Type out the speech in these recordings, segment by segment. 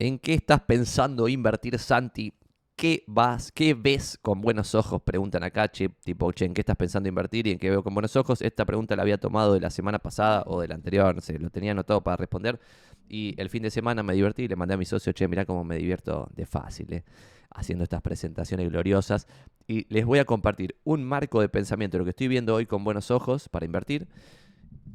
¿En qué estás pensando invertir, Santi? ¿Qué vas, qué ves con buenos ojos? Preguntan acá, tipo, che, ¿en qué estás pensando invertir y en qué veo con buenos ojos? Esta pregunta la había tomado de la semana pasada o de la anterior, no sé, lo tenía anotado para responder. Y el fin de semana me divertí y le mandé a mi socio, che, mirá cómo me divierto de fácil, eh, haciendo estas presentaciones gloriosas. Y les voy a compartir un marco de pensamiento, lo que estoy viendo hoy con buenos ojos para invertir.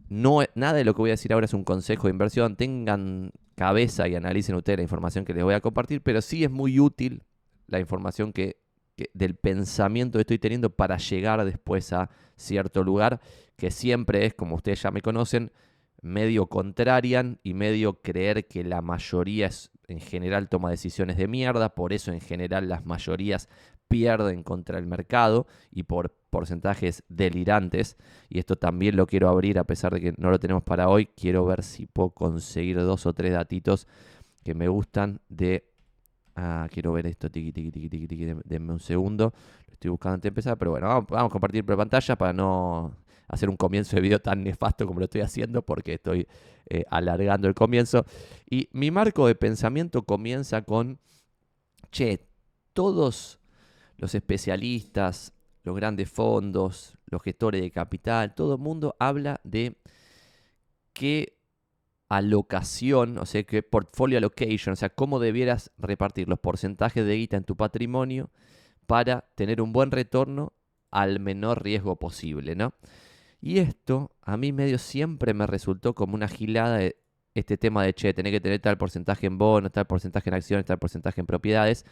No, nada de lo que voy a decir ahora es un consejo de inversión. Tengan cabeza y analicen ustedes la información que les voy a compartir, pero sí es muy útil la información que, del pensamiento que estoy teniendo para llegar después a cierto lugar, que siempre es, como ustedes ya me conocen, medio contrarian y medio creer que la mayoría es, en general toma decisiones de mierda, por eso en general las mayorías pierden contra el mercado y por porcentajes delirantes. Y esto también lo quiero abrir a pesar de que no lo tenemos para hoy. Quiero ver si puedo conseguir dos o tres datitos que me gustan de Ah, quiero ver esto, tiki, tiki, tiki, tiki, tiki, denme un segundo. Lo estoy buscando antes de empezar, pero bueno, vamos, a compartir por pantalla para no hacer un comienzo de video tan nefasto como lo estoy haciendo, porque estoy eh, alargando el comienzo. Y mi marco de pensamiento comienza con, che, todos los especialistas, los grandes fondos, los gestores de capital, todo el mundo habla de que alocación, o sea, que portfolio allocation, o sea, cómo debieras repartir los porcentajes de guita en tu patrimonio para tener un buen retorno al menor riesgo posible, ¿no? Y esto a mí medio siempre me resultó como una gilada de este tema de, che, tener que tener tal porcentaje en bonos, tal porcentaje en acciones, tal porcentaje en propiedades.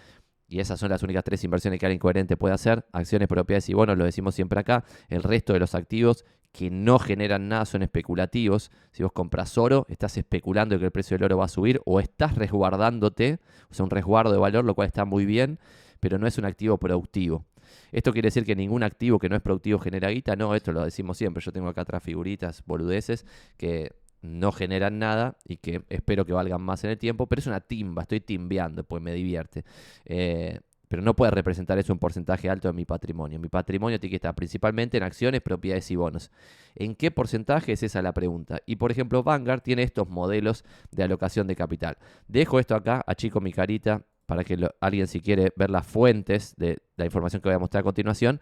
Y esas son las únicas tres inversiones que alguien coherente puede hacer. Acciones, propiedades y bonos, lo decimos siempre acá. El resto de los activos que no generan nada, son especulativos. Si vos compras oro, estás especulando que el precio del oro va a subir o estás resguardándote, o sea, un resguardo de valor, lo cual está muy bien, pero no es un activo productivo. Esto quiere decir que ningún activo que no es productivo genera guita. No, esto lo decimos siempre. Yo tengo acá atrás figuritas boludeces que no generan nada y que espero que valgan más en el tiempo, pero es una timba, estoy timbeando, pues me divierte. Eh, pero no puede representar eso un porcentaje alto de mi patrimonio. Mi patrimonio tiene que estar principalmente en acciones, propiedades y bonos. ¿En qué porcentaje es esa la pregunta? Y por ejemplo, Vanguard tiene estos modelos de alocación de capital. Dejo esto acá, achico mi carita para que alguien si quiere ver las fuentes de la información que voy a mostrar a continuación.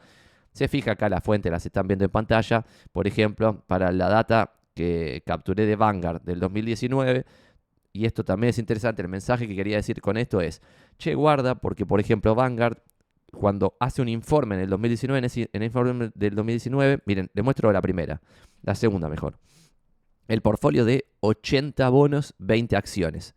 Se fija acá la fuente, las están viendo en pantalla. Por ejemplo, para la data que capturé de Vanguard del 2019, y esto también es interesante, el mensaje que quería decir con esto es, che, guarda, porque por ejemplo Vanguard, cuando hace un informe en el 2019, en, el informe del 2019, miren, le muestro la primera, la segunda mejor. El portfolio de 80 bonos, 20 acciones.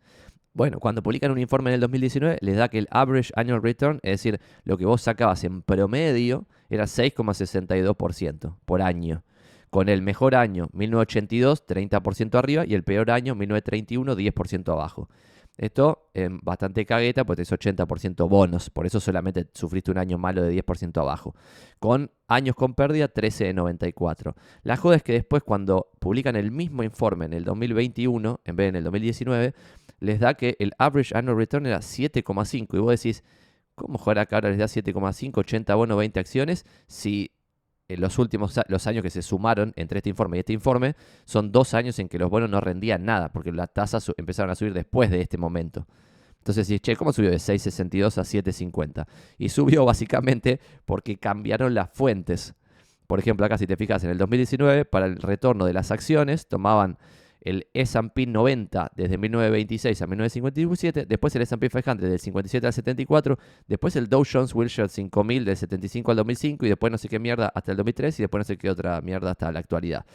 Bueno, cuando publican un informe en el 2019, les da que el average annual return, es decir, lo que vos sacabas en promedio, era 6,62% por año con el mejor año 1982 30% arriba y el peor año 1931 10% abajo. Esto es bastante cagueta, pues es 80% bonos, por eso solamente sufriste un año malo de 10% abajo. Con años con pérdida, 13 de 94. La joda es que después cuando publican el mismo informe en el 2021, en vez de en el 2019, les da que el average annual return era 7,5. Y vos decís, ¿cómo joder que ahora les da 7,5, 80 bonos, 20 acciones? Si en los últimos los años que se sumaron entre este informe y este informe son dos años en que los bonos no rendían nada, porque las tasas empezaron a subir después de este momento. Entonces, che, ¿cómo subió de 6.62 a 7.50? Y subió básicamente porque cambiaron las fuentes. Por ejemplo, acá si te fijas en el 2019, para el retorno de las acciones, tomaban el S&P 90 desde 1926 a 1957, después el S&P 500 del 57 al 74, después el Dow Jones Wilshire 5000 del 75 al 2005 y después no sé qué mierda hasta el 2003 y después no sé qué otra mierda hasta la actualidad.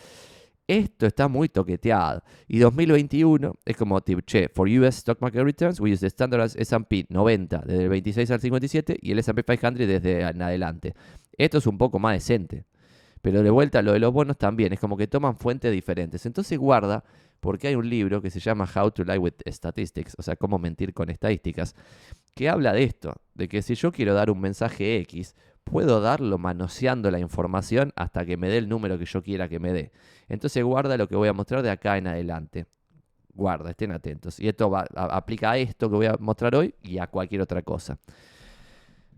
Esto está muy toqueteado. Y 2021 es como, tipo, che, for US Stock Market Returns, we use the standard S&P 90 desde el 26 al 57 y el S&P 500 desde en adelante. Esto es un poco más decente. Pero de vuelta, lo de los bonos también, es como que toman fuentes diferentes. Entonces guarda, porque hay un libro que se llama How to Lie with Statistics, o sea, cómo mentir con estadísticas, que habla de esto, de que si yo quiero dar un mensaje X, puedo darlo manoseando la información hasta que me dé el número que yo quiera que me dé. Entonces guarda lo que voy a mostrar de acá en adelante. Guarda, estén atentos. Y esto va, aplica a esto que voy a mostrar hoy y a cualquier otra cosa.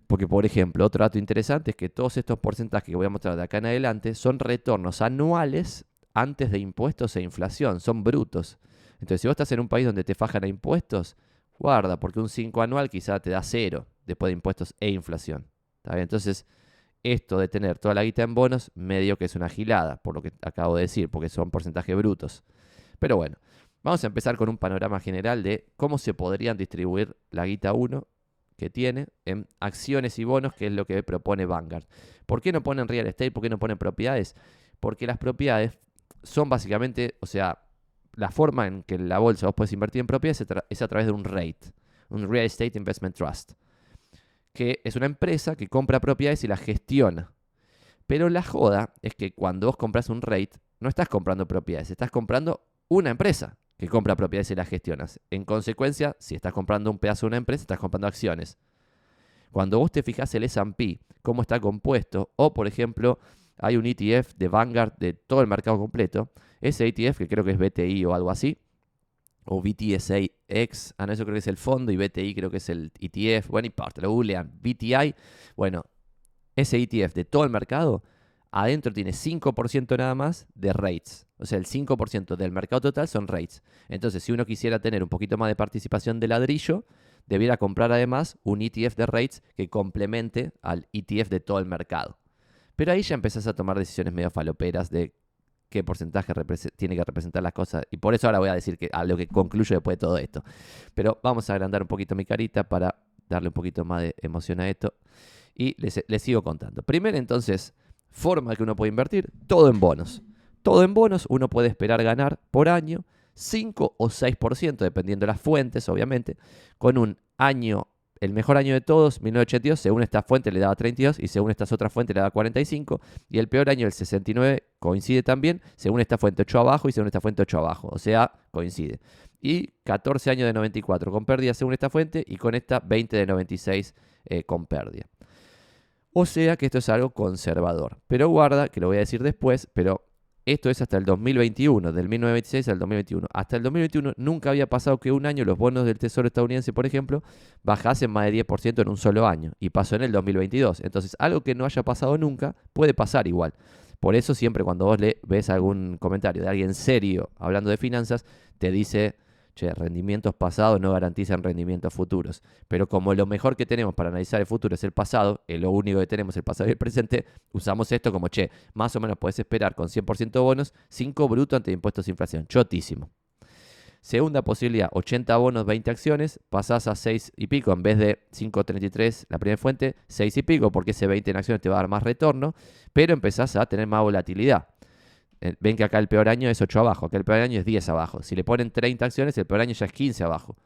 Porque, por ejemplo, otro dato interesante es que todos estos porcentajes que voy a mostrar de acá en adelante son retornos anuales antes de impuestos e inflación, son brutos. Entonces, si vos estás en un país donde te fajan a impuestos, Guarda, porque un 5 anual quizá te da cero después de impuestos e inflación. ¿Está bien? Entonces, esto de tener toda la guita en bonos, medio que es una gilada, por lo que acabo de decir, porque son porcentajes brutos. Pero bueno, vamos a empezar con un panorama general de cómo se podrían distribuir la guita 1 que tiene en acciones y bonos, que es lo que propone Vanguard. ¿Por qué no ponen real estate? ¿Por qué no ponen propiedades? Porque las propiedades son básicamente, o sea, la forma en que la bolsa vos puedes invertir en propiedades es a través de un REIT, un Real Estate Investment Trust, que es una empresa que compra propiedades y las gestiona. Pero la joda es que cuando vos compras un REIT, no estás comprando propiedades, estás comprando una empresa que compra propiedades y las gestionas. En consecuencia, si estás comprando un pedazo de una empresa, estás comprando acciones. Cuando vos te fijas el S&P, cómo está compuesto, o por ejemplo, hay un ETF de Vanguard de todo el mercado completo, ese ETF, que creo que es BTI o algo así, o BTSAX, ah, no, eso creo que es el fondo, y BTI creo que es el ETF, bueno, importa, lo googlean, BTI, bueno, ese ETF de todo el mercado, adentro tiene 5% nada más de rates. O sea, el 5% del mercado total son rates. Entonces, si uno quisiera tener un poquito más de participación de ladrillo, debiera comprar además un ETF de rates que complemente al ETF de todo el mercado. Pero ahí ya empezás a tomar decisiones medio faloperas de qué porcentaje tiene que representar las cosas. Y por eso ahora voy a decir que, a lo que concluyo después de todo esto. Pero vamos a agrandar un poquito mi carita para darle un poquito más de emoción a esto. Y les, les sigo contando. Primero entonces, forma que uno puede invertir, todo en bonos. Todo en bonos, uno puede esperar ganar por año 5 o 6%, dependiendo de las fuentes, obviamente, con un año el mejor año de todos, 1982, según esta fuente le daba 32 y según estas otras fuentes le daba 45. Y el peor año, el 69, coincide también, según esta fuente 8 abajo y según esta fuente 8 abajo. O sea, coincide. Y 14 años de 94 con pérdida según esta fuente y con esta 20 de 96 eh, con pérdida. O sea que esto es algo conservador. Pero guarda, que lo voy a decir después, pero esto es hasta el 2021, del 1926 al 2021. Hasta el 2021 nunca había pasado que un año los bonos del Tesoro estadounidense, por ejemplo, bajasen más de 10% en un solo año. Y pasó en el 2022. Entonces, algo que no haya pasado nunca puede pasar igual. Por eso siempre cuando vos le ves algún comentario de alguien serio hablando de finanzas, te dice che, rendimientos pasados no garantizan rendimientos futuros. Pero como lo mejor que tenemos para analizar el futuro es el pasado, es lo único que tenemos el pasado y el presente, usamos esto como, che, más o menos puedes esperar con 100% bonos, 5 bruto ante impuestos de inflación. Chotísimo. Segunda posibilidad, 80 bonos, 20 acciones, pasás a 6 y pico en vez de 5.33 la primera fuente, 6 y pico porque ese 20 en acciones te va a dar más retorno, pero empezás a tener más volatilidad. Eh, ven que acá el peor año es 8 abajo, acá el peor año es 10 abajo. Si le ponen 30 acciones, el peor año ya es 15 abajo.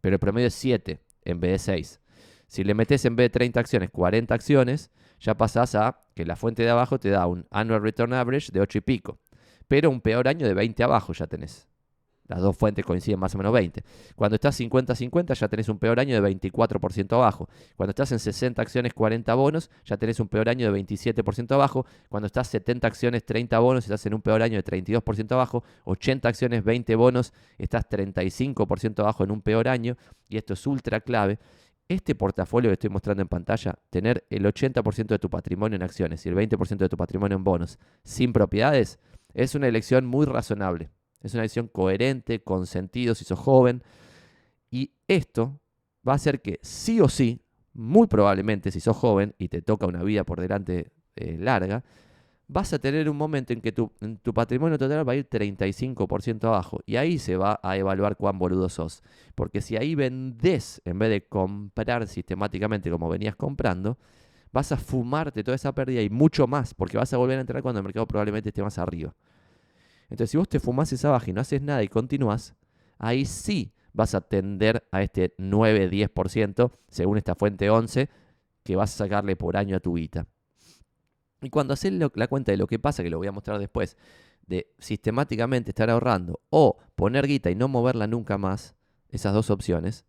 Pero el promedio es 7 en vez de 6. Si le metes en vez de 30 acciones, 40 acciones, ya pasás a que la fuente de abajo te da un annual return average de 8 y pico. Pero un peor año de 20 abajo ya tenés. Las dos fuentes coinciden más o menos 20. Cuando estás 50-50 ya tenés un peor año de 24% abajo. Cuando estás en 60 acciones, 40 bonos, ya tenés un peor año de 27% abajo. Cuando estás 70 acciones, 30 bonos, estás en un peor año de 32% abajo. 80 acciones, 20 bonos, estás 35% abajo en un peor año. Y esto es ultra clave. Este portafolio que estoy mostrando en pantalla, tener el 80% de tu patrimonio en acciones y el 20% de tu patrimonio en bonos sin propiedades, es una elección muy razonable. Es una decisión coherente, con sentido si sos joven. Y esto va a hacer que sí o sí, muy probablemente si sos joven y te toca una vida por delante eh, larga, vas a tener un momento en que tu, tu patrimonio total va a ir 35% abajo. Y ahí se va a evaluar cuán boludo sos. Porque si ahí vendés en vez de comprar sistemáticamente como venías comprando, vas a fumarte toda esa pérdida y mucho más, porque vas a volver a entrar cuando el mercado probablemente esté más arriba. Entonces, si vos te fumás esa baja y no haces nada y continúas, ahí sí vas a tender a este 9-10%, según esta fuente 11, que vas a sacarle por año a tu guita. Y cuando haces la cuenta de lo que pasa, que lo voy a mostrar después, de sistemáticamente estar ahorrando o poner guita y no moverla nunca más, esas dos opciones,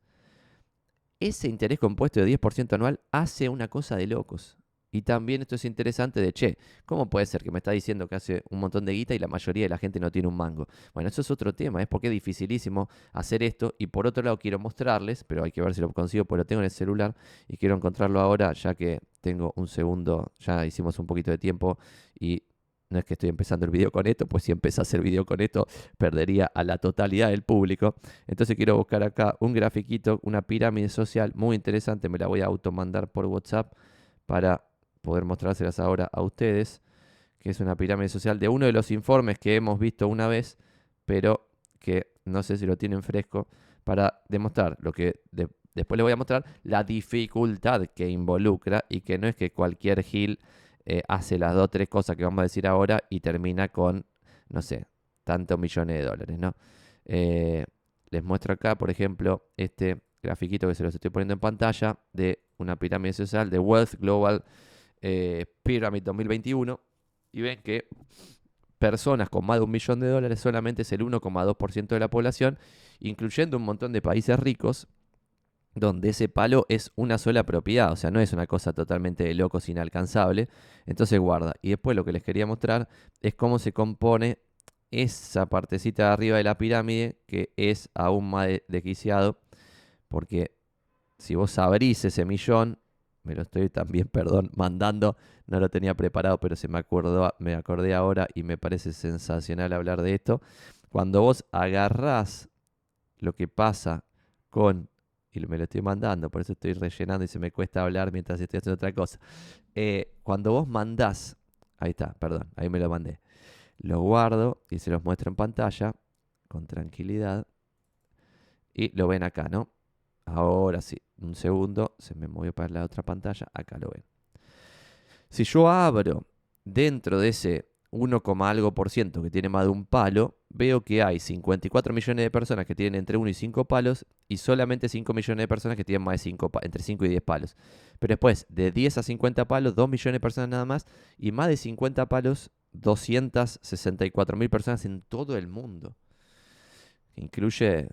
ese interés compuesto de 10% anual hace una cosa de locos. Y también esto es interesante de, che, ¿cómo puede ser que me está diciendo que hace un montón de guita y la mayoría de la gente no tiene un mango? Bueno, eso es otro tema, es porque es dificilísimo hacer esto. Y por otro lado quiero mostrarles, pero hay que ver si lo consigo, porque lo tengo en el celular y quiero encontrarlo ahora ya que tengo un segundo, ya hicimos un poquito de tiempo y no es que estoy empezando el video con esto, pues si empezase el video con esto, perdería a la totalidad del público. Entonces quiero buscar acá un grafiquito, una pirámide social muy interesante, me la voy a automandar por WhatsApp para poder mostrárselas ahora a ustedes, que es una pirámide social de uno de los informes que hemos visto una vez, pero que no sé si lo tienen fresco, para demostrar lo que después les voy a mostrar, la dificultad que involucra y que no es que cualquier gil eh, hace las dos o tres cosas que vamos a decir ahora y termina con, no sé, tantos millones de dólares, ¿no? Eh, les muestro acá, por ejemplo, este grafiquito que se los estoy poniendo en pantalla de una pirámide social de Wealth Global eh, Pyramid 2021 y ven que personas con más de un millón de dólares solamente es el 1,2% de la población, incluyendo un montón de países ricos donde ese palo es una sola propiedad, o sea, no es una cosa totalmente de locos inalcanzable. Entonces guarda. Y después lo que les quería mostrar es cómo se compone esa partecita de arriba de la pirámide que es aún más desquiciado, porque si vos abrís ese millón, me lo estoy también, perdón, mandando, no lo tenía preparado, pero se me acordó, me acordé ahora y me parece sensacional hablar de esto. Cuando vos agarrás lo que pasa con y me lo estoy mandando, por eso estoy rellenando y se me cuesta hablar mientras estoy haciendo otra cosa. Eh, cuando vos mandás, ahí está, perdón, ahí me lo mandé. Lo guardo y se los muestro en pantalla con tranquilidad. Y lo ven acá, ¿no? Ahora sí, un segundo, se me movió para la otra pantalla, acá lo ven. Si yo abro dentro de ese 1, algo por ciento que tiene más de un palo, veo que hay 54 millones de personas que tienen entre 1 y 5 palos y solamente 5 millones de personas que tienen más de 5 entre 5 y 10 palos. Pero después, de 10 a 50 palos, 2 millones de personas nada más y más de 50 palos, 264 mil personas en todo el mundo. Incluye,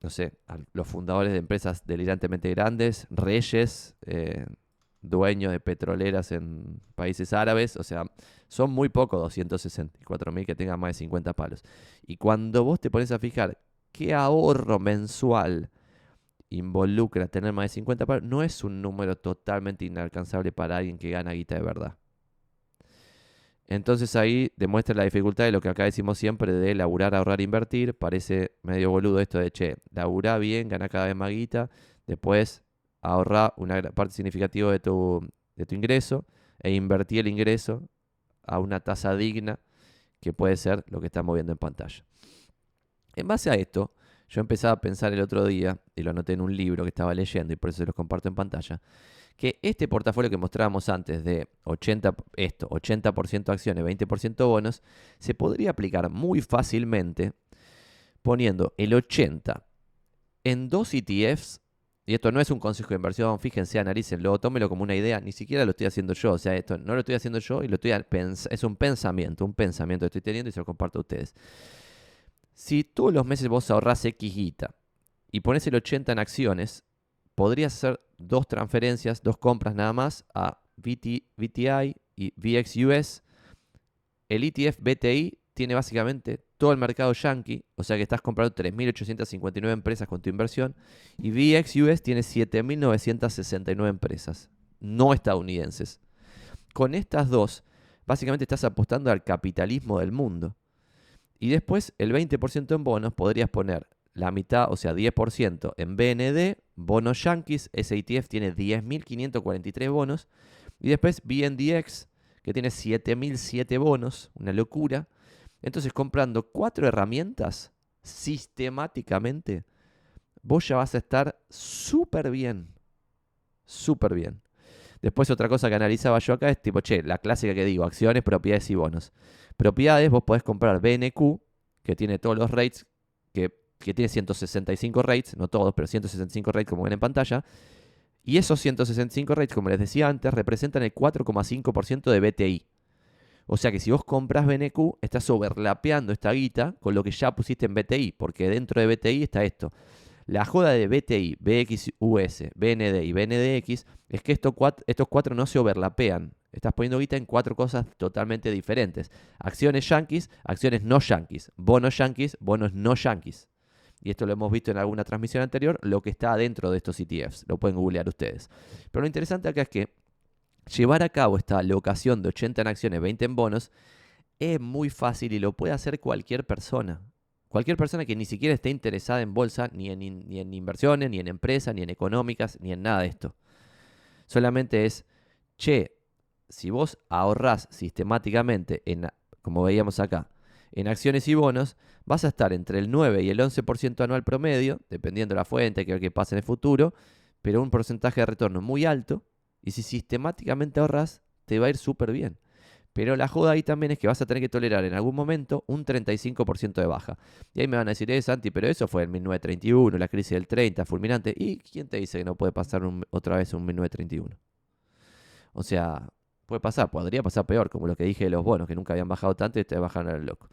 no sé, los fundadores de empresas delirantemente grandes, reyes, eh, dueños de petroleras en países árabes. O sea, son muy pocos 264 mil que tengan más de 50 palos. Y cuando vos te pones a fijar qué ahorro mensual involucra tener más de 50 palos, no es un número totalmente inalcanzable para alguien que gana guita de verdad. Entonces ahí demuestra la dificultad de lo que acá decimos siempre de laburar, ahorrar, invertir. Parece medio boludo esto de, che, labura bien, gana cada vez más guita, después ahorrar una parte significativa de tu, de tu ingreso e invertir el ingreso a una tasa digna que puede ser lo que estamos viendo en pantalla. En base a esto, yo empezaba a pensar el otro día, y lo anoté en un libro que estaba leyendo y por eso se los comparto en pantalla, que este portafolio que mostrábamos antes de 80, esto, 80% acciones, 20% bonos, se podría aplicar muy fácilmente poniendo el 80 en dos ETFs y esto no es un consejo de inversión, fíjense, analícenlo, tómelo como una idea, ni siquiera lo estoy haciendo yo, o sea, esto no lo estoy haciendo yo y lo estoy es un pensamiento, un pensamiento que estoy teniendo y se lo comparto a ustedes. Si todos los meses vos ahorrás X guita y pones el 80 en acciones, podrías hacer dos transferencias, dos compras nada más a VTI y VXUS. El ETF BTI tiene básicamente todo el mercado yankee, o sea que estás comprando 3.859 empresas con tu inversión, y VXUS tiene 7.969 empresas no estadounidenses. Con estas dos, básicamente estás apostando al capitalismo del mundo. Y después el 20% en bonos podrías poner la mitad, o sea, 10% en BND, bonos yankees, ese ETF tiene 10.543 bonos, y después BNDX, que tiene 7.007 bonos, una locura, entonces, comprando cuatro herramientas sistemáticamente, vos ya vas a estar súper bien. Súper bien. Después otra cosa que analizaba yo acá es tipo, che, la clásica que digo, acciones, propiedades y bonos. Propiedades, vos podés comprar BNQ, que tiene todos los rates, que, tiene 165 rates, no todos, pero 165 rates como ven en pantalla. Y esos 165 rates, como les decía antes, representan el 4,5% de BTI. O sea que si vos compras BNQ, estás overlapeando esta guita con lo que ya pusiste en BTI, porque dentro de BTI está esto. La joda de BTI, BXUS, BND y BNDX es que estos cuatro, estos cuatro no se overlapean. Estás poniendo guita en cuatro cosas totalmente diferentes. Acciones yankees, acciones no yankees. Bonos yankees, bonos no yankees. Y esto lo hemos visto en alguna transmisión anterior, lo que está dentro de estos ETFs. Lo pueden googlear ustedes. Pero lo interesante acá es que llevar a cabo esta alocación de 80 en acciones, 20 en bonos, es muy fácil y lo puede hacer cualquier persona. Cualquier persona que ni siquiera esté interesada en bolsa, ni en, ni en inversiones, ni en empresas, ni en económicas, ni en nada de esto. Solamente es, che, si vos ahorrás sistemáticamente, en, como veíamos acá, en acciones y bonos, vas a estar entre el 9 y el 11% anual promedio, dependiendo de la fuente, que que pasa en el futuro, pero un porcentaje de retorno muy alto. Y si sistemáticamente ahorras, te va a ir súper bien. Pero la joda ahí también es que vas a tener que tolerar en algún momento un 35% de baja. Y ahí me van a decir, eh, Santi, pero eso fue en 1931, la crisis del 30, fulminante. ¿Y quién te dice que no puede pasar otra vez un 1931? O sea, puede pasar, podría pasar peor, como lo que dije de los bonos, que nunca habían bajado tanto y te bajaron al loco.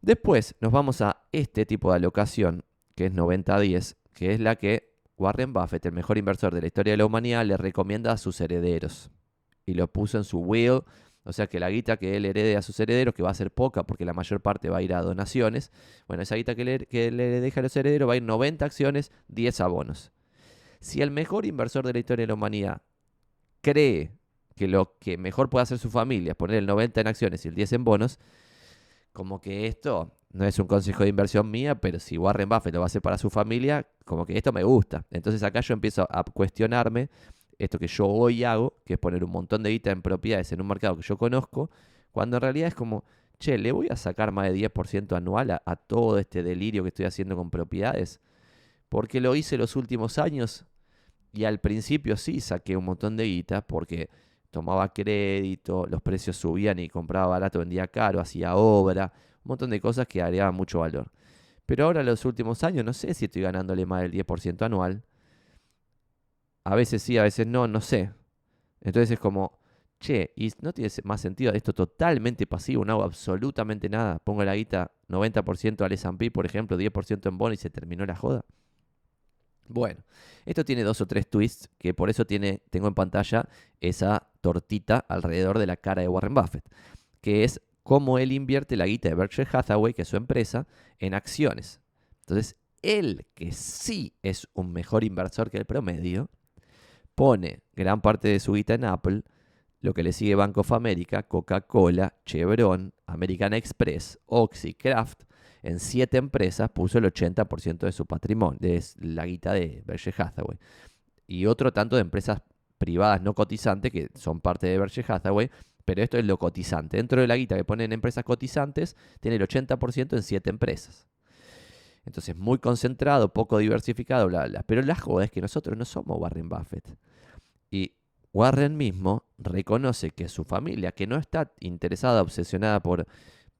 Después nos vamos a este tipo de alocación, que es 90-10, que es la que Warren Buffett, el mejor inversor de la historia de la humanidad, le recomienda a sus herederos. Y lo puso en su will, o sea que la guita que él herede a sus herederos, que va a ser poca porque la mayor parte va a ir a donaciones, bueno, esa guita que le, que le deja a los herederos va a ir 90 acciones, 10 abonos. Si el mejor inversor de la historia de la humanidad cree que lo que mejor puede hacer su familia es poner el 90 en acciones y el 10 en bonos, como que esto no es un consejo de inversión mía, pero si Warren Buffett lo va a hacer para su familia, como que esto me gusta. Entonces acá yo empiezo a cuestionarme esto que yo hoy hago, que es poner un montón de guita en propiedades en un mercado que yo conozco, cuando en realidad es como, che, le voy a sacar más de 10% anual a, todo este delirio que estoy haciendo con propiedades, porque lo hice los últimos años y al principio sí saqué un montón de guita porque tomaba crédito, los precios subían y compraba barato, vendía caro, hacía obra, un montón de cosas que agregaban mucho valor. Pero ahora, en los últimos años, no sé si estoy ganándole más del 10% anual. A veces sí, a veces no, no sé. Entonces es como, che, y no tiene más sentido esto totalmente pasivo, no hago absolutamente nada. Pongo la guita 90% al S&P, por ejemplo, 10% en bono y se terminó la joda. Bueno, esto tiene dos o tres twists que por eso tiene, tengo en pantalla esa tortita alrededor de la cara de Warren Buffett, que es cómo él invierte la guita de Berkshire Hathaway, que es su empresa, en acciones. Entonces, él, que sí es un mejor inversor que el promedio, pone gran parte de su guita en Apple, lo que le sigue Bank of America, Coca-Cola, Chevron, American Express, Oxy, Kraft, en siete empresas puso el 80% de su patrimonio, de la guita de Berkshire Hathaway. Y otro tanto de empresas privadas no cotizantes que son parte de Berkshire Hathaway, pero esto es lo cotizante. Dentro de la guita que ponen empresas cotizantes, tiene el 80% en siete empresas. Entonces, muy concentrado, poco diversificado, bla, bla. Pero la joda es que nosotros no somos Warren Buffett. Y Warren mismo reconoce que su familia, que no está interesada, obsesionada por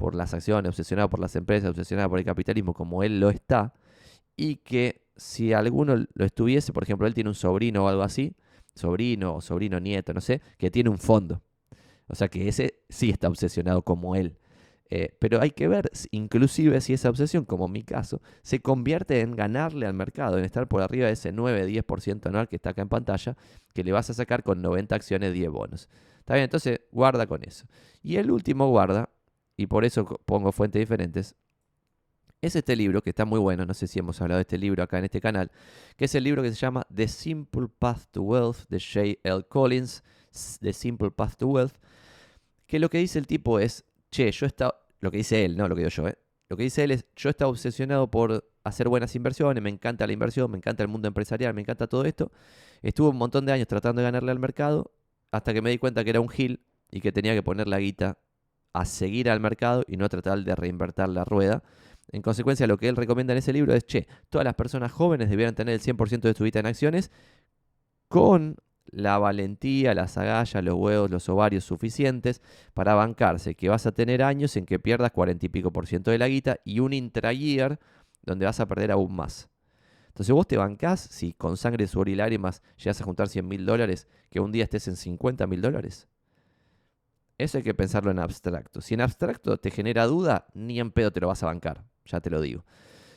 por las acciones, obsesionado por las empresas, obsesionado por el capitalismo como él lo está, y que si alguno lo estuviese, por ejemplo, él tiene un sobrino o algo así, sobrino o sobrino nieto, no sé, que tiene un fondo. O sea que ese sí está obsesionado como él. Eh, pero hay que ver, inclusive si esa obsesión, como mi caso, se convierte en ganarle al mercado, en estar por arriba de ese 9-10% anual que está acá en pantalla, que le vas a sacar con 90 acciones, 10 bonos. Está bien, entonces guarda con eso. Y el último guarda y por eso pongo fuentes diferentes, es este libro que está muy bueno, no sé si hemos hablado de este libro acá en este canal, que es el libro que se llama The Simple Path to Wealth de J. L. Collins, The Simple Path to Wealth, que lo que dice el tipo es, che, yo estaba, lo que dice él, no lo que digo yo, ¿eh? lo que dice él es, yo estaba obsesionado por hacer buenas inversiones, me encanta la inversión, me encanta el mundo empresarial, me encanta todo esto, estuve un montón de años tratando de ganarle al mercado, hasta que me di cuenta que era un gil y que tenía que poner la guita a seguir al mercado y no tratar de reinvertir la rueda. En consecuencia, lo que él recomienda en ese libro es, che, todas las personas jóvenes debieran tener el 100% de su vida en acciones con la valentía, las agallas, los huevos, los ovarios suficientes para bancarse, que vas a tener años en que pierdas 40 y pico por ciento de la guita y un intra-year donde vas a perder aún más. Entonces vos te bancás si con sangre, sudor y lágrimas llegas a juntar 100 mil dólares, que un día estés en 50 mil dólares. Eso hay que pensarlo en abstracto. Si en abstracto te genera duda, ni en pedo te lo vas a bancar, ya te lo digo.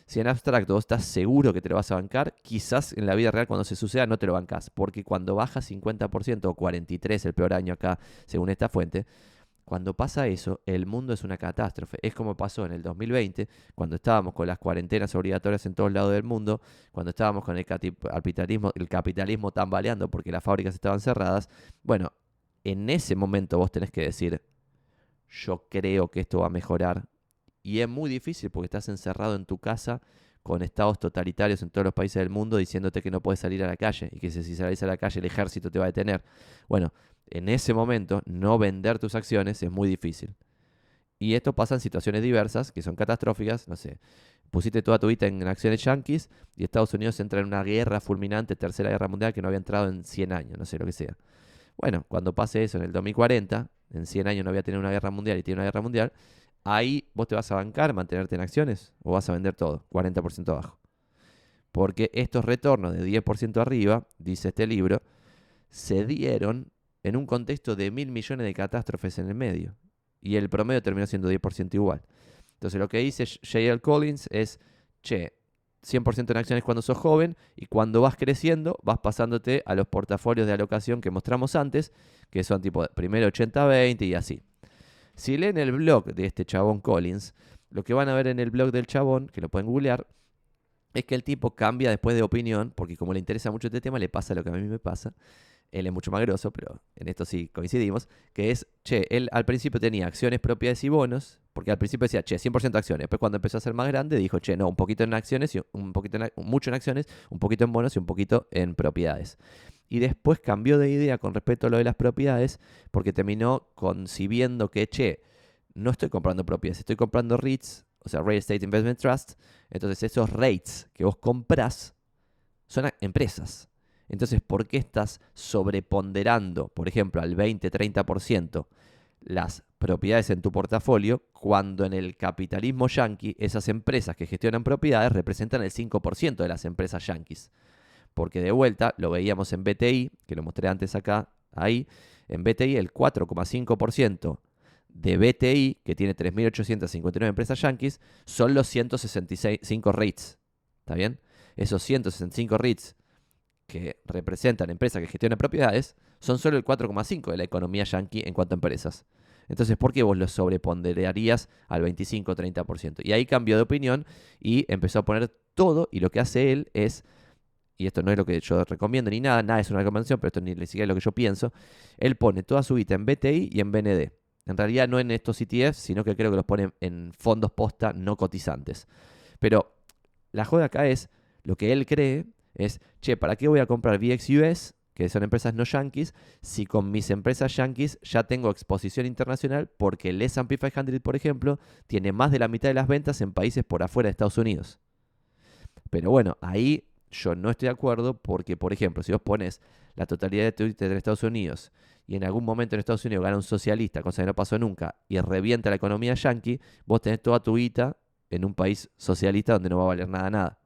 Si en abstracto vos estás seguro que te lo vas a bancar, quizás en la vida real cuando se suceda no te lo bancas, porque cuando baja 50% o 43% el peor año acá, según esta fuente, cuando pasa eso, el mundo es una catástrofe. Es como pasó en el 2020, cuando estábamos con las cuarentenas obligatorias en todos lados del mundo, cuando estábamos con el capitalismo, el capitalismo tambaleando porque las fábricas estaban cerradas. Bueno, en ese momento vos tenés que decir, yo creo que esto va a mejorar. Y es muy difícil porque estás encerrado en tu casa con estados totalitarios en todos los países del mundo diciéndote que no puedes salir a la calle y que si salís a la calle el ejército te va a detener. Bueno, en ese momento no vender tus acciones es muy difícil. Y esto pasa en situaciones diversas que son catastróficas, no sé, pusiste toda tu vida en acciones yanquis y Estados Unidos entra en una guerra fulminante, tercera guerra mundial que no había entrado en 100 años, no sé lo que sea. Bueno, cuando pase eso en el 2040, en 100 años no había tenido una guerra mundial y tiene una guerra mundial, ahí vos te vas a bancar, mantenerte en acciones o vas a vender todo, 40% abajo. Porque estos retornos de 10% arriba, dice este libro, se dieron en un contexto de mil millones de catástrofes en el medio. Y el promedio terminó siendo 10% igual. Entonces lo que dice J.L. Collins es, che, 100% en acciones cuando sos joven y cuando vas creciendo vas pasándote a los portafolios de alocación que mostramos antes, que son tipo primero 80-20 y así. Si leen el blog de este chabón Collins, lo que van a ver en el blog del chabón, que lo pueden googlear, es que el tipo cambia después de opinión, porque como le interesa mucho este tema, le pasa lo que a mí me pasa, él es mucho más grosso, pero en esto sí coincidimos, que es, che, él al principio tenía acciones, propiedades y bonos, porque al principio decía, che, 100% acciones. Después cuando empezó a ser más grande, dijo, che, no, un poquito en acciones, y un poquito mucho en acciones, un poquito en bonos y un poquito en propiedades. Y después cambió de idea con respecto a lo de las propiedades, porque terminó concibiendo que, che, no estoy comprando propiedades, estoy comprando REITs, o sea, Real Estate Investment Trust. Entonces esos REITs que vos comprás son empresas. Entonces, ¿por qué estás sobreponderando, por ejemplo, al 20-30% las propiedades en tu portafolio cuando en el capitalismo yanqui esas empresas que gestionan propiedades representan el 5% de las empresas yanquis? Porque de vuelta, lo veíamos en BTI, que lo mostré antes acá, ahí, en BTI el 4,5% de BTI, que tiene 3.859 empresas yanquis, son los 165 REITs. ¿Está bien? Esos 165 REITs que representan empresas que gestionan propiedades son solo el 4,5 de la economía yankee en cuanto a empresas. Entonces, ¿por qué vos lo sobreponderarías al 25-30%? Y ahí cambió de opinión y empezó a poner todo y lo que hace él es, y esto no es lo que yo recomiendo ni nada, nada es una recomendación, pero esto ni siquiera es lo que yo pienso, él pone toda su vida en BTI y en BND. En realidad no en estos ETFs, sino que creo que los pone en fondos posta no cotizantes. Pero la joda acá es lo que él cree es, che, ¿para qué voy a comprar VXUS, que son empresas no yankees, si con mis empresas yankees ya tengo exposición internacional? Porque el S&P 500, por ejemplo, tiene más de la mitad de las ventas en países por afuera de Estados Unidos. Pero bueno, ahí yo no estoy de acuerdo porque, por ejemplo, si vos pones la totalidad de Twitter en Estados Unidos y en algún momento en Estados Unidos gana un socialista, cosa que no pasó nunca, y revienta la economía yankee, vos tenés toda tu guita en un país socialista donde no va a valer nada nada.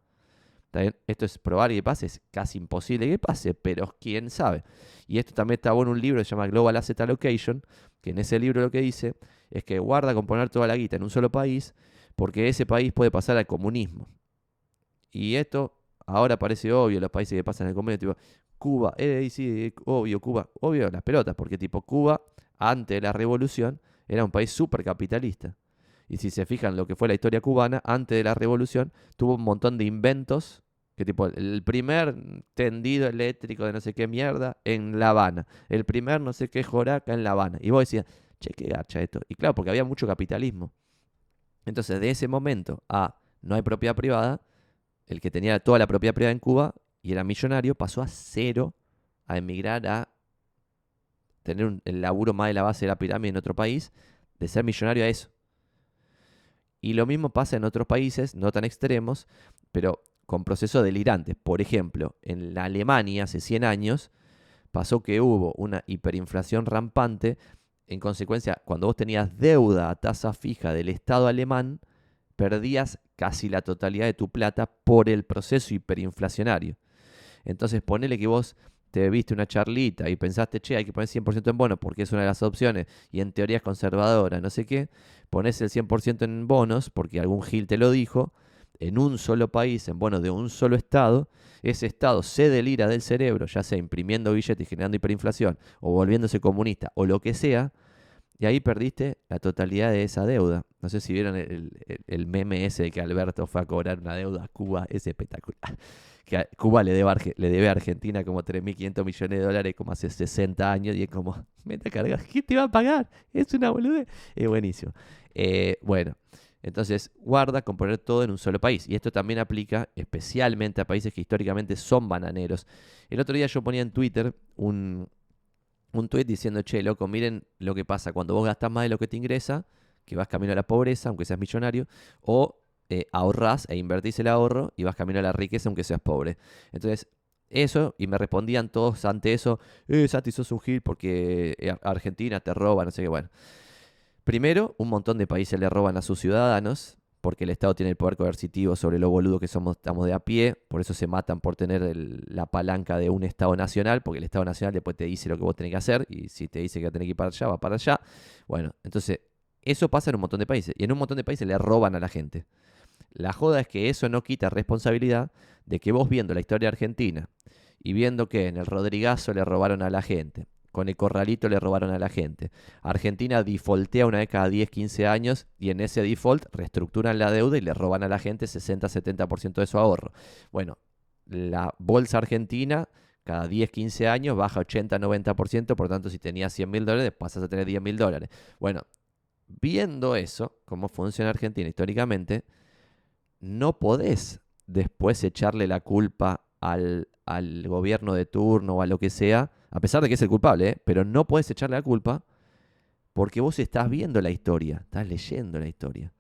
Esto es probable que pase, es casi imposible que pase, pero quién sabe. Y esto también está bueno en un libro que se llama Global Asset Allocation, que en ese libro lo que dice es que guarda con poner toda la guita en un solo país, porque ese país puede pasar al comunismo. Y esto ahora parece obvio, los países que pasan al comunismo, tipo Cuba, eh, sí, obvio, Cuba, obvio las pelotas, porque tipo Cuba, antes de la revolución, era un país súper capitalista. Y si se fijan lo que fue la historia cubana, antes de la revolución, tuvo un montón de inventos. Que tipo, el primer tendido eléctrico de no sé qué mierda en La Habana. El primer no sé qué joraca en La Habana. Y vos decías, che, qué gacha esto. Y claro, porque había mucho capitalismo. Entonces, de ese momento a no hay propiedad privada, el que tenía toda la propiedad privada en Cuba y era millonario, pasó a cero a emigrar a tener un, el laburo más de la base de la pirámide en otro país, de ser millonario a eso. Y lo mismo pasa en otros países, no tan extremos, pero con procesos delirantes. Por ejemplo, en la Alemania hace 100 años pasó que hubo una hiperinflación rampante. En consecuencia, cuando vos tenías deuda a tasa fija del Estado alemán, perdías casi la totalidad de tu plata por el proceso hiperinflacionario. Entonces, ponele que vos te viste una charlita y pensaste, che, hay que poner 100% en bonos porque es una de las opciones y en teoría es conservadora, no sé qué, pones el 100% en bonos porque algún gil te lo dijo, en un solo país, en bonos de un solo estado, ese estado se delira del cerebro, ya sea imprimiendo billetes y generando hiperinflación, o volviéndose comunista, o lo que sea, y ahí perdiste la totalidad de esa deuda. No sé si vieron el, meme ese de que Alberto fue a cobrar una deuda a Cuba, es espectacular. Que Cuba le debe, a Argentina como 3.500 millones de dólares como hace 60 años y es como, meta carga, ¿quién te va a pagar? Es una boludez. Es buenísimo. Eh, bueno, entonces guarda con poner todo en un solo país. Y esto también aplica especialmente a países que históricamente son bananeros. El otro día yo ponía en Twitter un, un tweet diciendo, che, loco, miren lo que pasa cuando vos gastás más de lo que te ingresa, que vas camino a la pobreza, aunque seas millonario, o eh, ahorrás e invertís el ahorro y vas camino a la riqueza, aunque seas pobre. Entonces, eso, y me respondían todos ante eso, eh, Santi, sos un gil porque eh, Argentina te roba, no sé qué, bueno. Primero, un montón de países le roban a sus ciudadanos, porque el Estado tiene el poder coercitivo sobre lo boludo que somos, estamos de a pie, por eso se matan por tener la palanca de un Estado nacional, porque el Estado nacional después te dice lo que vos tenés que hacer, y si te dice que tenés que ir para allá, va para allá. Bueno, entonces, eso pasa en un montón de países, y en un montón de países le roban a la gente. La joda es que eso no quita responsabilidad de que vos viendo la historia argentina, y viendo que en el Rodrigazo le robaron a la gente, con el corralito le robaron a la gente. Argentina defaultea una vez cada 10, 15 años y en ese default reestructuran la deuda y le roban a la gente 60-70% de su ahorro. Bueno, la bolsa argentina cada 10, 15 años baja 80-90%, por tanto si tenías 100 mil dólares pasas a tener 10 mil dólares. Bueno, viendo eso, cómo funciona Argentina históricamente, no podés después echarle la culpa al, al gobierno de turno o a lo que sea a pesar de que es el culpable, ¿eh? pero no puedes echarle la culpa porque vos estás viendo la historia, estás leyendo la historia.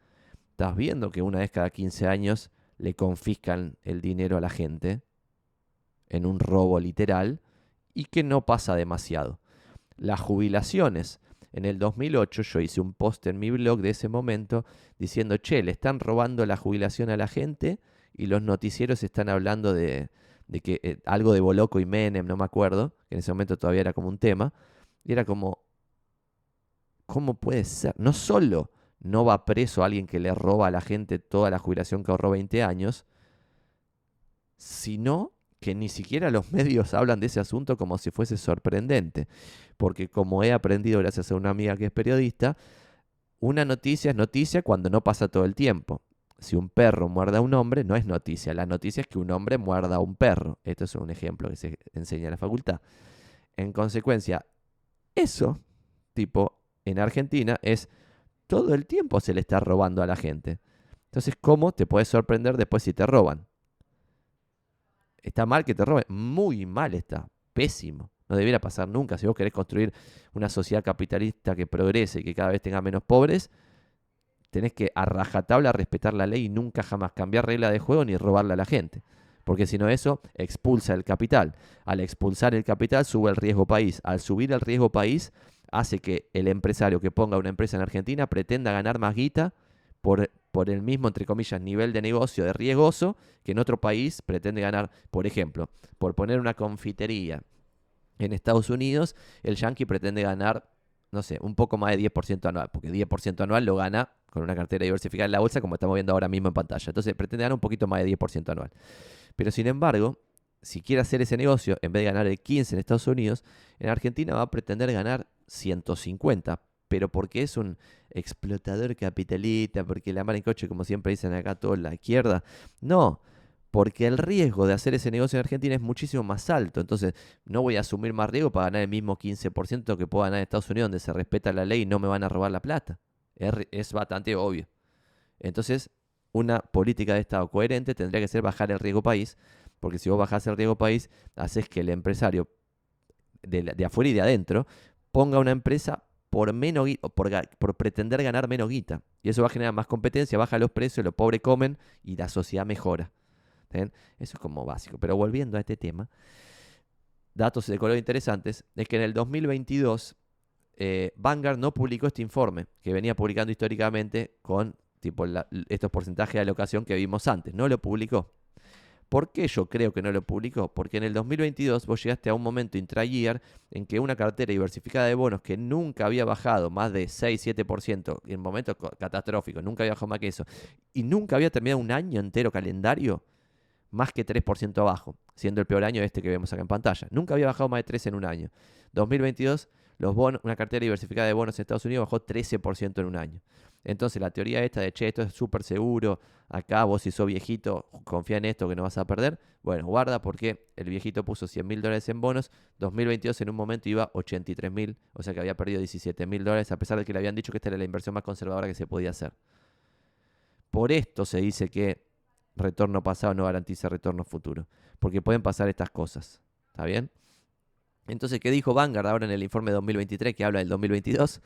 Estás viendo que una vez cada 15 años le confiscan el dinero a la gente en un robo literal y que no pasa demasiado. Las jubilaciones. En el 2008 yo hice un post en mi blog de ese momento diciendo, che, le están robando la jubilación a la gente y los noticieros están hablando de, de que eh, algo de Boloco y Menem, no me acuerdo, que en ese momento todavía era como un tema, y era como, ¿cómo puede ser? No solo no va preso alguien que le roba a la gente toda la jubilación que ahorró 20 años, sino que ni siquiera los medios hablan de ese asunto como si fuese sorprendente. Porque como he aprendido gracias a una amiga que es periodista, una noticia es noticia cuando no pasa todo el tiempo si un perro muerde a un hombre, no es noticia. La noticia es que un hombre muerda a un perro. Esto es un ejemplo que se enseña en la facultad. En consecuencia, eso, tipo, en Argentina es todo el tiempo se le está robando a la gente. Entonces, ¿cómo te puedes sorprender después si te roban? ¿Está mal que te roben? Muy mal está. Pésimo. No debiera pasar nunca. Si vos querés construir una sociedad capitalista que progrese y que cada vez tenga menos pobres, tenés que a rajatabla respetar la ley y nunca jamás cambiar regla de juego ni robarle a la gente. Porque si no eso expulsa el capital. Al expulsar el capital sube el riesgo país. Al subir el riesgo país hace que el empresario que ponga una empresa en Argentina pretenda ganar más guita por, por el mismo, entre comillas, nivel de negocio de riesgoso que en otro país pretende ganar. Por ejemplo, por poner una confitería en Estados Unidos, el yankee pretende ganar no sé, un poco más de 10% anual, porque 10% anual lo gana con una cartera diversificada en la bolsa, como estamos viendo ahora mismo en pantalla. Entonces pretende ganar un poquito más de 10% anual. Pero sin embargo, si quiere hacer ese negocio, en vez de ganar el 15 en Estados Unidos, en Argentina va a pretender ganar 150. Pero porque es un explotador capitalista, porque la mar en coche, como siempre dicen acá toda la izquierda. No, porque el riesgo de hacer ese negocio en Argentina es muchísimo más alto. Entonces, no voy a asumir más riesgo para ganar el mismo 15% que puedo ganar en Estados Unidos, donde se respeta la ley y no me van a robar la plata. Es, bastante obvio. Entonces, una política de Estado coherente tendría que ser bajar el riesgo país, porque si vos bajás el riesgo país, haces que el empresario de, de afuera y de adentro ponga una empresa por, menos, por, por pretender ganar menos guita. Y eso va a generar más competencia, baja los precios, los pobres comen y la sociedad mejora. Eso es como básico. Pero volviendo a este tema, datos de color interesantes, es que en el 2022 eh, Vanguard no publicó este informe que venía publicando históricamente con tipo estos porcentajes de alocación que vimos antes. No lo publicó. ¿Por qué yo creo que no lo publicó? Porque en el 2022 vos llegaste a un momento intra-year en que una cartera diversificada de bonos que nunca había bajado más de 6-7%, en momentos catastróficos, nunca había bajado más que eso, y nunca había terminado un año entero calendario, más que 3% abajo, siendo el peor año este que vemos acá en pantalla. Nunca había bajado más de 3 en un año. 2022 los bonos, una cartera diversificada de bonos en Estados Unidos bajó 13% en un año. Entonces la teoría esta de, che, esto es súper seguro, acá vos si sos viejito, confía en esto que no vas a perder. Bueno, guarda porque el viejito puso 100 mil dólares en bonos, 2022 en un momento iba 83 mil, o sea que había perdido 17 mil dólares, a pesar de que le habían dicho que esta era la inversión más conservadora que se podía hacer. Por esto se dice que retorno pasado no garantiza retorno futuro, porque pueden pasar estas cosas. ¿Está bien? Entonces, ¿qué dijo Vanguard ahora en el informe 2023 que habla del 2022?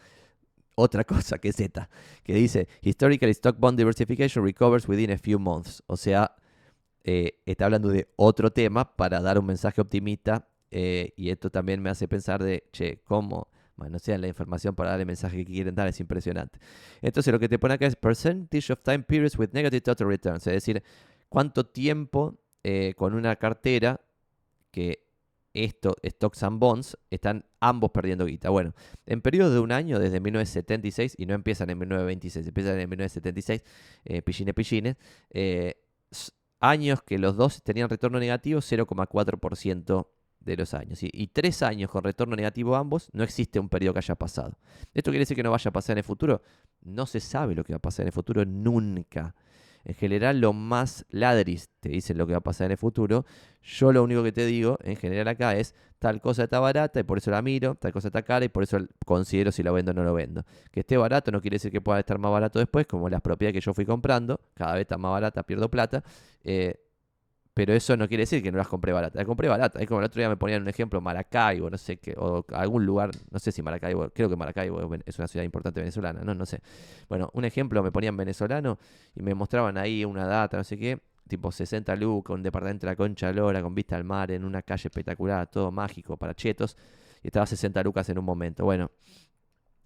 Otra cosa que Z, que dice, Historical Stock Bond Diversification recovers within a few months. O sea, eh, está hablando de otro tema para dar un mensaje optimista eh, y esto también me hace pensar de, che, ¿cómo? Bueno, sea, la información para dar el mensaje que quieren dar es impresionante. Entonces lo que te pone acá es percentage of time periods with negative total returns, es decir, cuánto tiempo eh, con una cartera que esto, stocks and bonds, están ambos perdiendo guita. Bueno, en periodos de un año, desde 1976, y no empiezan en 1926, empiezan en 1976, eh, pillines, pillines, eh, años que los dos tenían retorno negativo, 0,4% de los años. Y tres años con retorno negativo ambos, no existe un periodo que haya pasado. ¿Esto quiere decir que no vaya a pasar en el futuro? No se sabe lo que va a pasar en el futuro nunca. En general, lo más ladris te dicen lo que va a pasar en el futuro. Yo lo único que te digo, en general acá, es tal cosa está barata y por eso la miro, tal cosa está cara y por eso considero si la vendo o no lo vendo. Que esté barato no quiere decir que pueda estar más barato después, como las propiedades que yo fui comprando, cada vez está más barata, pierdo plata. Eh, pero eso no quiere decir que no las compré baratas. Las compré baratas. Es como el otro día me ponían un ejemplo, Maracaibo, no sé qué, o algún lugar, no sé si Maracaibo, creo que Maracaibo es una ciudad importante venezolana, no, no sé. Bueno, un ejemplo me ponían venezolano y me mostraban ahí una data, no sé qué, tipo 60 lucas, un departamento de la Concha Lora con vista al mar en una calle espectacular, todo mágico para chetos, y estaba 60 lucas en un momento. Bueno,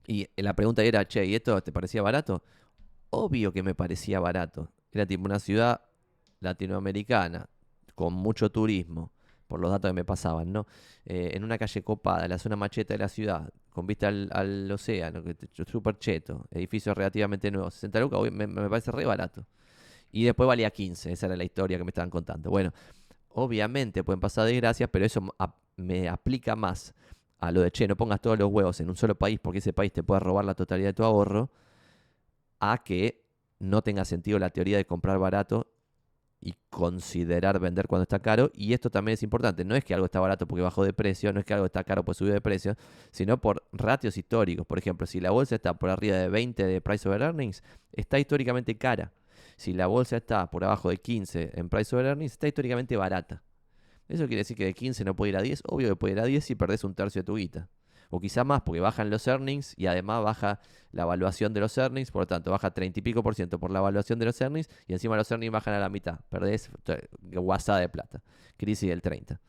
y la pregunta era, che, ¿y esto te parecía barato? Obvio que me parecía barato. Era tipo una ciudad latinoamericana, con mucho turismo, por los datos que me pasaban, ¿no? Eh, en una calle copada, la zona macheta de la ciudad, con vista al, océano, que súper cheto, edificio relativamente nuevo, 60 lucas, me, me, parece re barato. Y después valía 15, esa era la historia que me estaban contando. Bueno, obviamente pueden pasar desgracias, pero eso me aplica más a lo de, che, no pongas todos los huevos en un solo país porque ese país te puede robar la totalidad de tu ahorro, a que no tenga sentido la teoría de comprar barato y considerar vender cuando está caro. Y esto también es importante. No es que algo está barato porque bajó de precio, no es que algo está caro porque subió de precio, sino por ratios históricos. Por ejemplo, si la bolsa está por arriba de 20 de price over earnings, está históricamente cara. Si la bolsa está por abajo de 15 en price over earnings, está históricamente barata. Eso quiere decir que de 15 no puede ir a 10. Obvio que puede ir a 10 si perdés un tercio de tu guita o quizá más porque bajan los earnings y además baja la evaluación de los earnings, por lo tanto baja 30 y pico por ciento por la evaluación de los earnings y encima los earnings bajan a la mitad, perdés guasada de plata, crisis del 30.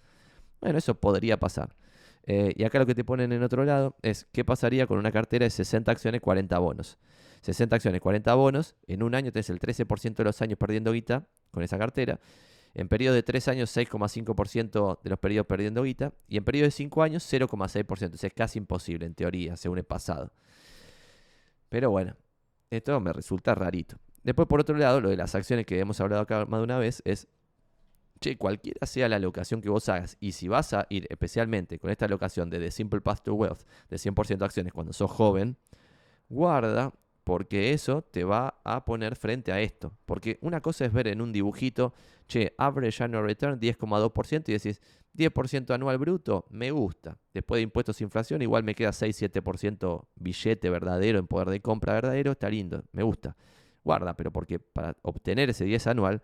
Bueno, eso podría pasar. Eh, y acá lo que te ponen en otro lado es qué pasaría con una cartera de 60 acciones, 40 bonos. 60 acciones, 40 bonos, en un año tenés el 13% de los años perdiendo guita con esa cartera en periodo de 3 años, 6,5% de los periodos perdiendo guita. Y en periodo de 5 años, 0,6%. O sea, es casi imposible en teoría, según el pasado. Pero bueno, esto me resulta rarito. Después, por otro lado, lo de las acciones que hemos hablado acá más de una vez es, che, cualquiera sea la alocación que vos hagas, y si vas a ir especialmente con esta alocación de The Simple Path to Wealth, de 100% acciones cuando sos joven, guarda porque eso te va a poner frente a esto. Porque una cosa es ver en un dibujito, che, average annual return 10,2% y decís, 10% anual bruto, me gusta. Después de impuestos e inflación, igual me queda 6-7% billete verdadero en poder de compra verdadero, está lindo, me gusta. Guarda, pero porque para obtener ese 10 anual,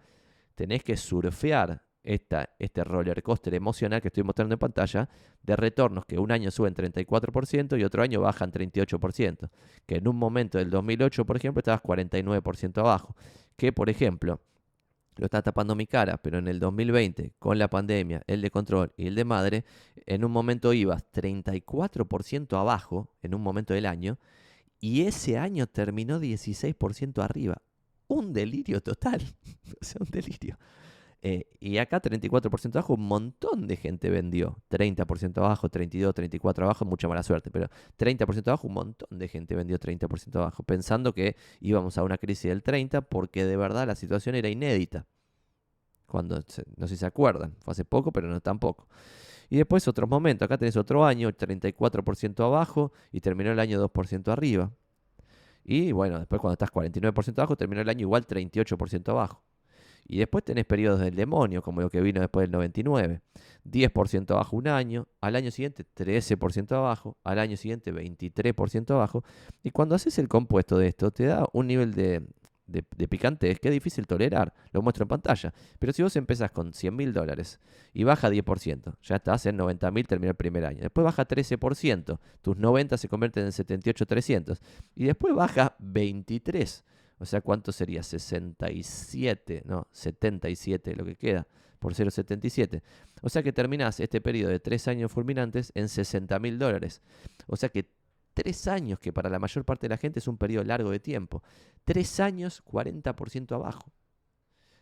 tenés que surfear este roller coaster emocional que estoy mostrando en pantalla de retornos que un año suben 34% y otro año bajan 38%. Que en un momento del 2008, por ejemplo, estabas 49% abajo. Que, por ejemplo, lo está tapando mi cara, pero en el 2020, con la pandemia, el de control y el de madre, en un momento ibas 34% abajo, en un momento del año, y ese año terminó 16% arriba. Un delirio total. o sea, un delirio. Eh, y acá 34% abajo, un montón de gente vendió. 30% abajo, 32, 34 abajo, mucha mala suerte. Pero 30% abajo, un montón de gente vendió 30% abajo. Pensando que íbamos a una crisis del 30 porque de verdad la situación era inédita. Cuando, no sé si se acuerdan, fue hace poco, pero no tampoco. Y después otros momentos, acá tenés otro año, 34% abajo y terminó el año 2% arriba. Y bueno, después cuando estás 49% abajo, terminó el año igual 38% abajo. Y después tenés periodos del demonio, como lo que vino después del 99. 10% abajo un año, al año siguiente 13% abajo, al año siguiente 23% abajo. Y cuando haces el compuesto de esto, te da un nivel de, de, picante que es difícil tolerar. Lo muestro en pantalla. Pero si vos empezás con 100 mil dólares y baja 10%, ya estás en 90 mil, termina el primer año. Después baja 13%, tus 90 se convierten en 78,300. Y después baja 23%. O sea, ¿cuánto sería? 67, no, 77 lo que queda por 0,77. O sea que terminás este periodo de tres años fulminantes en 60 mil dólares. O sea que tres años, que para la mayor parte de la gente es un periodo largo de tiempo. Tres años, 40% abajo.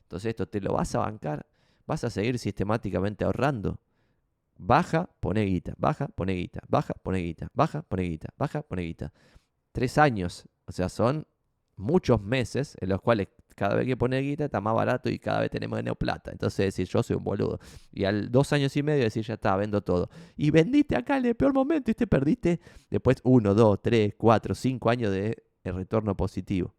Entonces esto te lo vas a bancar, vas a seguir sistemáticamente ahorrando. Baja, pone guita, baja, pone guita, baja, pone guita, baja, pone guita, baja, pone guita. Tres años, o sea, son muchos meses en los cuales cada vez que pone guita está más barato y cada vez tenemos menos plata. Entonces decir, yo soy un boludo. Y al dos años y medio decir, ya está, vendo todo. Y vendiste acá en el peor momento y te perdiste después uno, dos, tres, cuatro, cinco años de retorno positivo.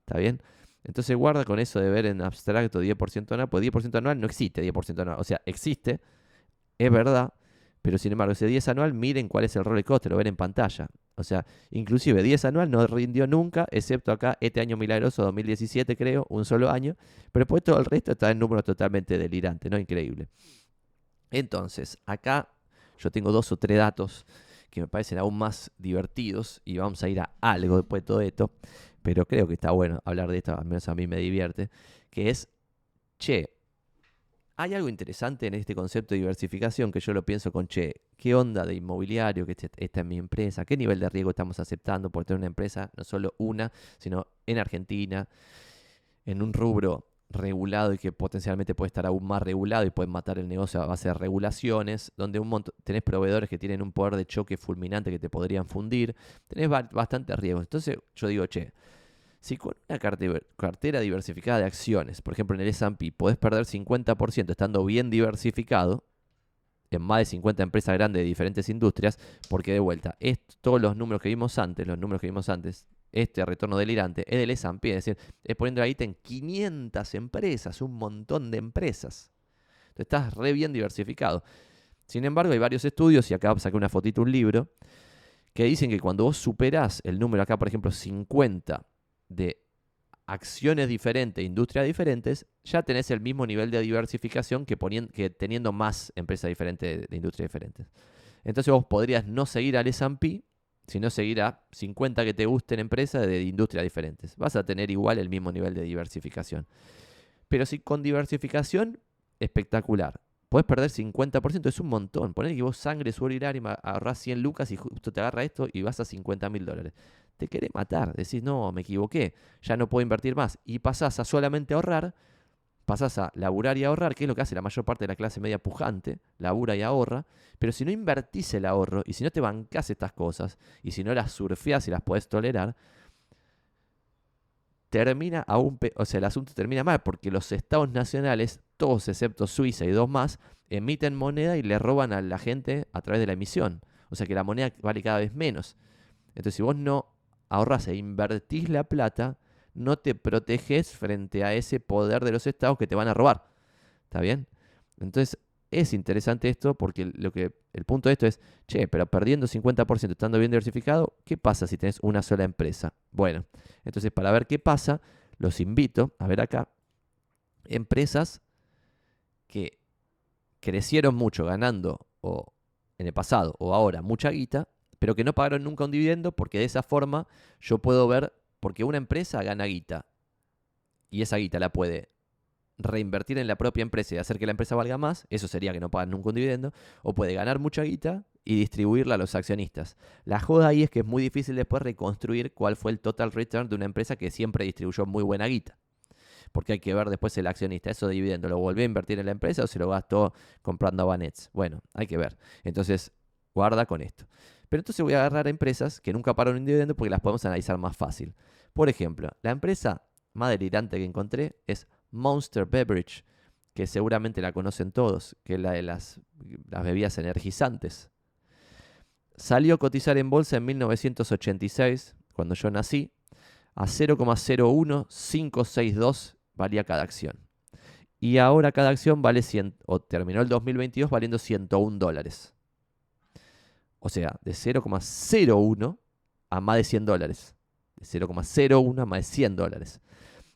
¿Está bien? Entonces guarda con eso de ver en abstracto 10% anual, pues 10% anual no existe 10% anual. O sea, existe, es verdad, pero sin embargo, ese 10 anual, miren cuál es el roller coaster, lo ven en pantalla. O sea, inclusive 10 anual no rindió nunca, excepto acá este año milagroso 2017 creo, un solo año, pero después todo el resto está en números totalmente delirantes, ¿no? Increíble. Entonces, acá yo tengo dos o tres datos que me parecen aún más divertidos y vamos a ir a algo después de todo esto, pero creo que está bueno hablar de esto, al menos a mí me divierte, que es, che, hay algo interesante en este concepto de diversificación que yo lo pienso con, che, ¿qué onda de inmobiliario que este, esta es mi empresa? ¿Qué nivel de riesgo estamos aceptando por tener una empresa, no solo una, sino en Argentina, en un rubro regulado y que potencialmente puede estar aún más regulado y puede matar el negocio a base de regulaciones, donde un montón, tenés proveedores que tienen un poder de choque fulminante que te podrían fundir, tenés bastante riesgo. Entonces yo digo, che, si con una cartera diversificada de acciones, por ejemplo en el S&P, podés perder 50% estando bien diversificado, en más de 50 empresas grandes de diferentes industrias, porque de vuelta, todos los números que vimos antes, los números que vimos antes, este retorno delirante es del S&P, es decir, es poniendo ahí en 500 empresas, un montón de empresas. Entonces estás re bien diversificado. Sin embargo, hay varios estudios, y acá saqué una fotito, un libro, que dicen que cuando vos superás el número acá, por ejemplo, 50 de acciones diferentes, industrias diferentes, ya tenés el mismo nivel de diversificación que, que teniendo más empresas diferentes de, industrias diferentes. Entonces vos podrías no seguir al S&P, sino seguir a 50 que te gusten empresas de industrias diferentes. Vas a tener igual el mismo nivel de diversificación. Pero si con diversificación, espectacular. Puedes perder 50%, es un montón. Poner que vos sangre, suelo y lágrima, ahorrás 100 lucas y justo te agarra esto y vas a 50 mil dólares te querés matar. Decís, no, me equivoqué, ya no puedo invertir más. Y pasás a solamente ahorrar, pasás a laburar y ahorrar, que es lo que hace la mayor parte de la clase media pujante, labura y ahorra. Pero si no invertís el ahorro y si no te bancás estas cosas y si no las surfeás y las podés tolerar, termina aún, o sea, el asunto termina mal porque los estados nacionales, todos excepto Suiza y dos más, emiten moneda y le roban a la gente a través de la emisión. O sea que la moneda vale cada vez menos. Entonces, si vos no ahorras e invertís la plata, no te proteges frente a ese poder de los estados que te van a robar. ¿Está bien? Entonces, es interesante esto porque lo que, el punto de esto es, che, pero perdiendo 50% estando bien diversificado, ¿qué pasa si tenés una sola empresa? Bueno, entonces para ver qué pasa, los invito a ver acá empresas que crecieron mucho ganando o en el pasado o ahora mucha guita pero que no pagaron nunca un dividendo porque de esa forma yo puedo ver, porque una empresa gana guita y esa guita la puede reinvertir en la propia empresa y hacer que la empresa valga más, eso sería que no pagan nunca un dividendo, o puede ganar mucha guita y distribuirla a los accionistas. La joda ahí es que es muy difícil después reconstruir cuál fue el total return de una empresa que siempre distribuyó muy buena guita. Porque hay que ver después el accionista, eso de dividendo, ¿lo volvió a invertir en la empresa o se lo gastó comprando abanets? Bueno, hay que ver. Entonces, guarda con esto. Pero entonces voy a agarrar empresas que nunca pararon un dividendo porque las podemos analizar más fácil. Por ejemplo, la empresa más delirante que encontré es Monster Beverage, que seguramente la conocen todos, que es la de las, las bebidas energizantes. Salió a cotizar en bolsa en 1986, cuando yo nací, a 0,01562 valía cada acción. Y ahora cada acción vale 100, o terminó el 2022 valiendo 101 dólares. O sea, de 0,01 a más de 100 dólares. De 0,01 a más de 100 dólares.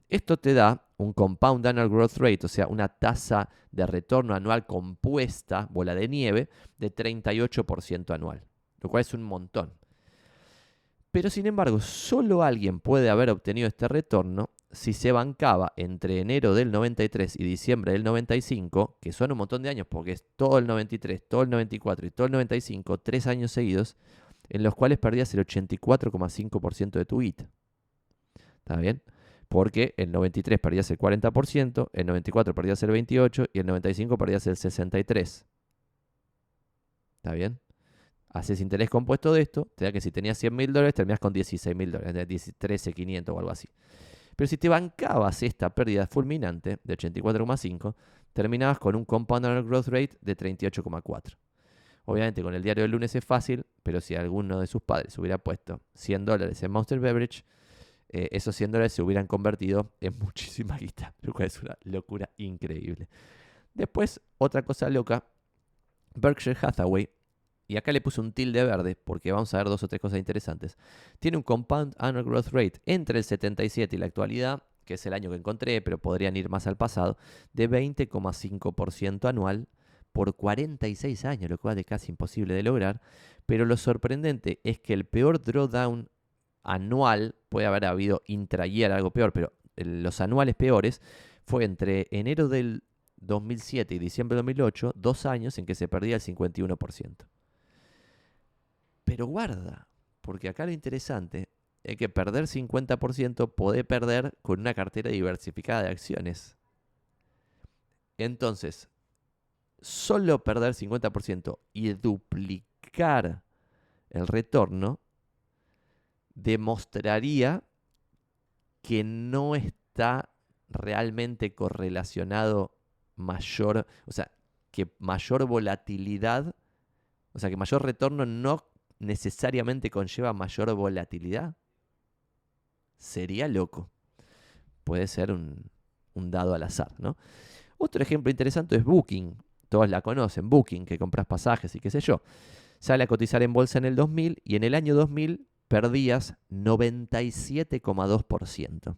Esto te da un compound annual growth rate, o sea, una tasa de retorno anual compuesta, bola de nieve, de 38% anual, lo cual es un montón. Pero sin embargo, solo alguien puede haber obtenido este retorno si se bancaba entre enero del 93 y diciembre del 95, que son un montón de años, porque es todo el 93, todo el 94 y todo el 95, tres años seguidos, en los cuales perdías el 84,5% de tu IT. ¿Está bien? Porque el 93 perdías el 40%, el 94 perdías el 28% y el 95 perdías el 63%. ¿Está bien? haces interés compuesto de esto, te da que si tenías 100 mil dólares, terminas con 16 mil dólares, 13.500 o algo así. Pero si te bancabas esta pérdida fulminante de 84,5, terminabas con un compound annual growth rate de 38,4. Obviamente con el diario del lunes es fácil, pero si alguno de sus padres hubiera puesto 100 dólares en Monster Beverage, eh, esos 100 dólares se hubieran convertido en muchísima guita, lo cual es una locura increíble. Después, otra cosa loca, Berkshire Hathaway y acá le puse un tilde verde porque vamos a ver dos o tres cosas interesantes. Tiene un compound annual growth rate entre el 77 y la actualidad, que es el año que encontré, pero podrían ir más al pasado, de 20,5% anual por 46 años, lo cual es casi imposible de lograr. Pero lo sorprendente es que el peor drawdown anual, puede haber habido intrayear algo peor, pero los anuales peores, fue entre enero del 2007 y diciembre del 2008, dos años en que se perdía el 51%. Pero guarda, porque acá lo interesante es que perder 50% puede perder con una cartera diversificada de acciones. Entonces, solo perder 50% y duplicar el retorno demostraría que no está realmente correlacionado mayor, o sea, que mayor volatilidad, o sea, que mayor retorno no necesariamente conlleva mayor volatilidad? Sería loco. Puede ser un, dado al azar, ¿no? Otro ejemplo interesante es Booking. Todos la conocen, Booking, que compras pasajes y qué sé yo. Sale a cotizar en bolsa en el 2000 y en el año 2000 perdías 97,2%.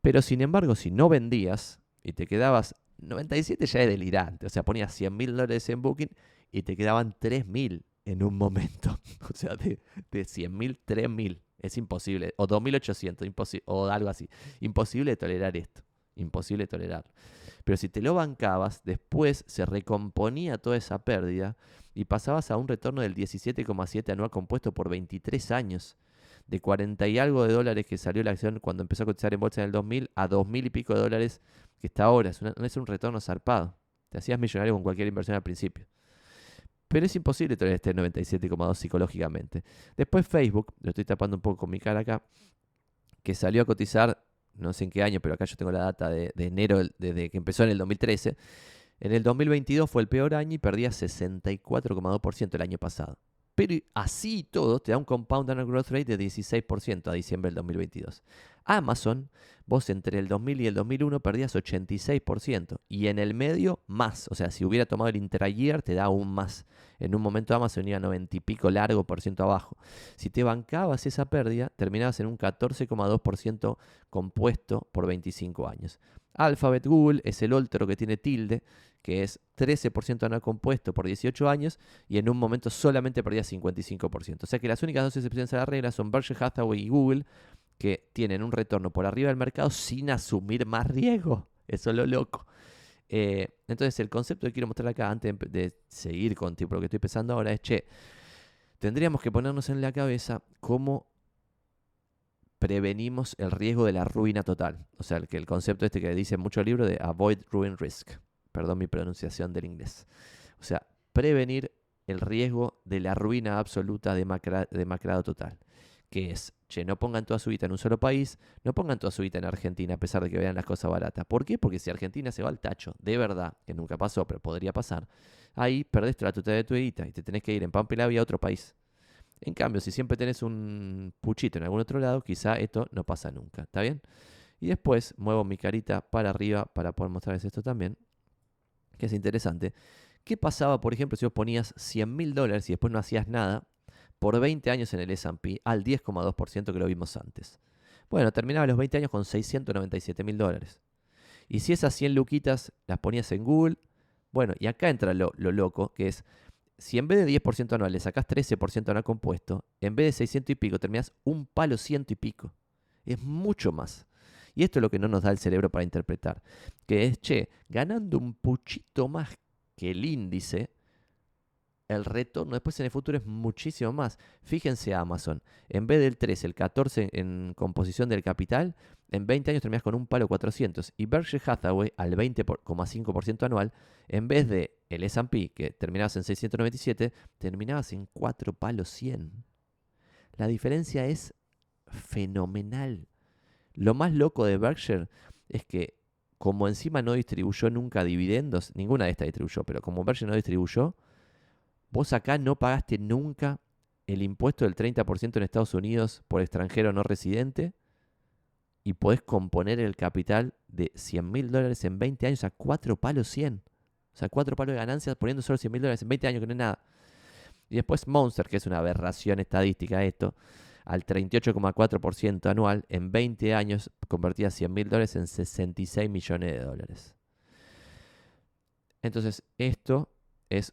Pero sin embargo, si no vendías y te quedabas 97 ya es delirante. O sea, ponías 100 mil dólares en Booking y te quedaban 3 mil en un momento. O sea, de, de 100.000, 3.000. Es imposible. O 2.800, o algo así. Imposible tolerar esto. Imposible tolerarlo. Pero si te lo bancabas, después se recomponía toda esa pérdida y pasabas a un retorno del 17,7 anual compuesto por 23 años. De 40 y algo de dólares que salió la acción cuando empezó a cotizar en bolsa en el 2000 a 2.000 y pico de dólares que está ahora. no es un retorno zarpado. Te hacías millonario con cualquier inversión al principio. Pero es imposible tener este 97,2 psicológicamente. Después Facebook, lo estoy tapando un poco con mi cara acá, que salió a cotizar, no sé en qué año, pero acá yo tengo la data de, enero, desde que empezó en el 2013. En el 2022 fue el peor año y perdía 64,2% el año pasado. Pero así todo te da un compound annual growth rate de 16% a diciembre del 2022. Amazon, vos entre el 2000 y el 2001 perdías 86% y en el medio más. O sea, si hubiera tomado el intrayear te da aún más. En un momento Amazon iba a 90 y pico largo por ciento abajo. Si te bancabas esa pérdida, terminabas en un 14,2% compuesto por 25 años. Alphabet Google es el otro que tiene tilde, que es 13% anual compuesto por 18 años y en un momento solamente perdía 55%. O sea que las únicas dos excepciones a la regla son Berkshire Hathaway y Google, que tienen un retorno por arriba del mercado sin asumir más riesgo. Eso es lo loco. Eh, entonces, el concepto que quiero mostrar acá, antes de seguir con tipo, lo que estoy pensando ahora, es, che, tendríamos que ponernos en la cabeza cómo prevenimos el riesgo de la ruina total. O sea, que el concepto este que dice mucho el libro de avoid ruin risk. Perdón mi pronunciación del inglés. O sea, prevenir el riesgo de la ruina absoluta de macrado total. que es, che, no pongan toda su guita en un solo país, no pongan toda su guita en Argentina a pesar de que vean las cosas baratas. ¿Por qué? Porque si Argentina se va al tacho, de verdad, que nunca pasó, pero podría pasar, ahí perdés la de tu guita y te tenés que ir en Pampa y a otro país. En cambio, si siempre tenés un puchito en algún otro lado, quizá esto no pasa nunca. ¿Está bien? Y después muevo mi carita para arriba para poder mostrarles esto también, que es interesante. ¿Qué pasaba, por ejemplo, si vos ponías 100 mil dólares y después no hacías nada por 20 años en el SP al 10,2% que lo vimos antes? Bueno, terminaba los 20 años con 697 mil dólares. Y si esas 100 luquitas las ponías en Google, bueno, y acá entra lo, lo loco, que es, si en vez de 10% anual le sacás 13% anual compuesto, en vez de 600 y pico terminás un palo ciento y pico. Es mucho más. Y esto es lo que no nos da el cerebro para interpretar. Que es, che, ganando un puchito más que el índice, el retorno después en el futuro es muchísimo más. Fíjense Amazon, en vez del 13, el 14 en composición del capital, en 20 años terminas con un palo 400. Y Berkshire Hathaway al 20,5% anual, en vez de el S&P que terminabas en 697, terminabas en 4 palos 100. La diferencia es fenomenal. Lo más loco de Berkshire es que como encima no distribuyó nunca dividendos, ninguna de estas distribuyó, pero como Berkshire no distribuyó, vos acá no pagaste nunca el impuesto del 30% en Estados Unidos por extranjero no residente y podés componer el capital de 100 mil dólares en 20 años a 4 palos 100. O sea, 4 palos de ganancias poniendo solo 100 mil dólares en 20 años, que no es nada. Y después Monster, que es una aberración estadística esto, al 38,4% anual, en 20 años convertía 100 mil dólares en 66 millones de dólares. Entonces, esto es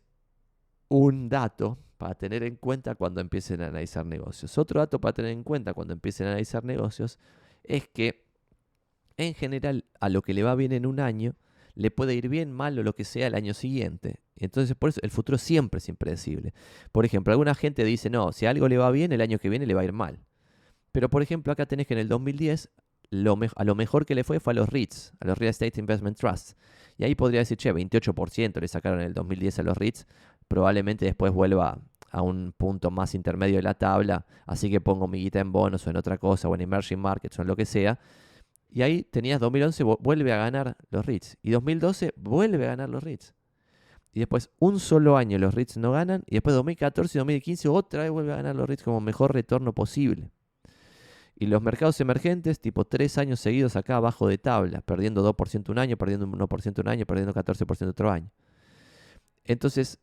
un dato para tener en cuenta cuando empiecen a analizar negocios. Otro dato para tener en cuenta cuando empiecen a analizar negocios es que en general a lo que le va bien en un año le puede ir bien, mal o lo que sea el año siguiente. Entonces por eso el futuro siempre es impredecible. Por ejemplo, alguna gente dice, no, si algo le va bien, el año que viene le va a ir mal. Pero por ejemplo, acá tenés que en el 2010 lo a lo mejor que le fue fue a los REITs, a los Real Estate Investment Trusts. Y ahí podría decir, che, 28% le sacaron en el 2010 a los REITs, probablemente después vuelva a un punto más intermedio de la tabla, así que pongo mi guita en bonos o en otra cosa, o en emerging markets o en lo que sea. Y ahí tenías 2011, vuelve a ganar los REITs. Y 2012 vuelve a ganar los REITs. Y después un solo año los REITs no ganan. Y después 2014 y 2015 otra vez vuelve a ganar los REITs como mejor retorno posible. Y los mercados emergentes, tipo tres años seguidos acá abajo de tabla, perdiendo 2% un año, perdiendo 1% un año, perdiendo 14% otro año. Entonces,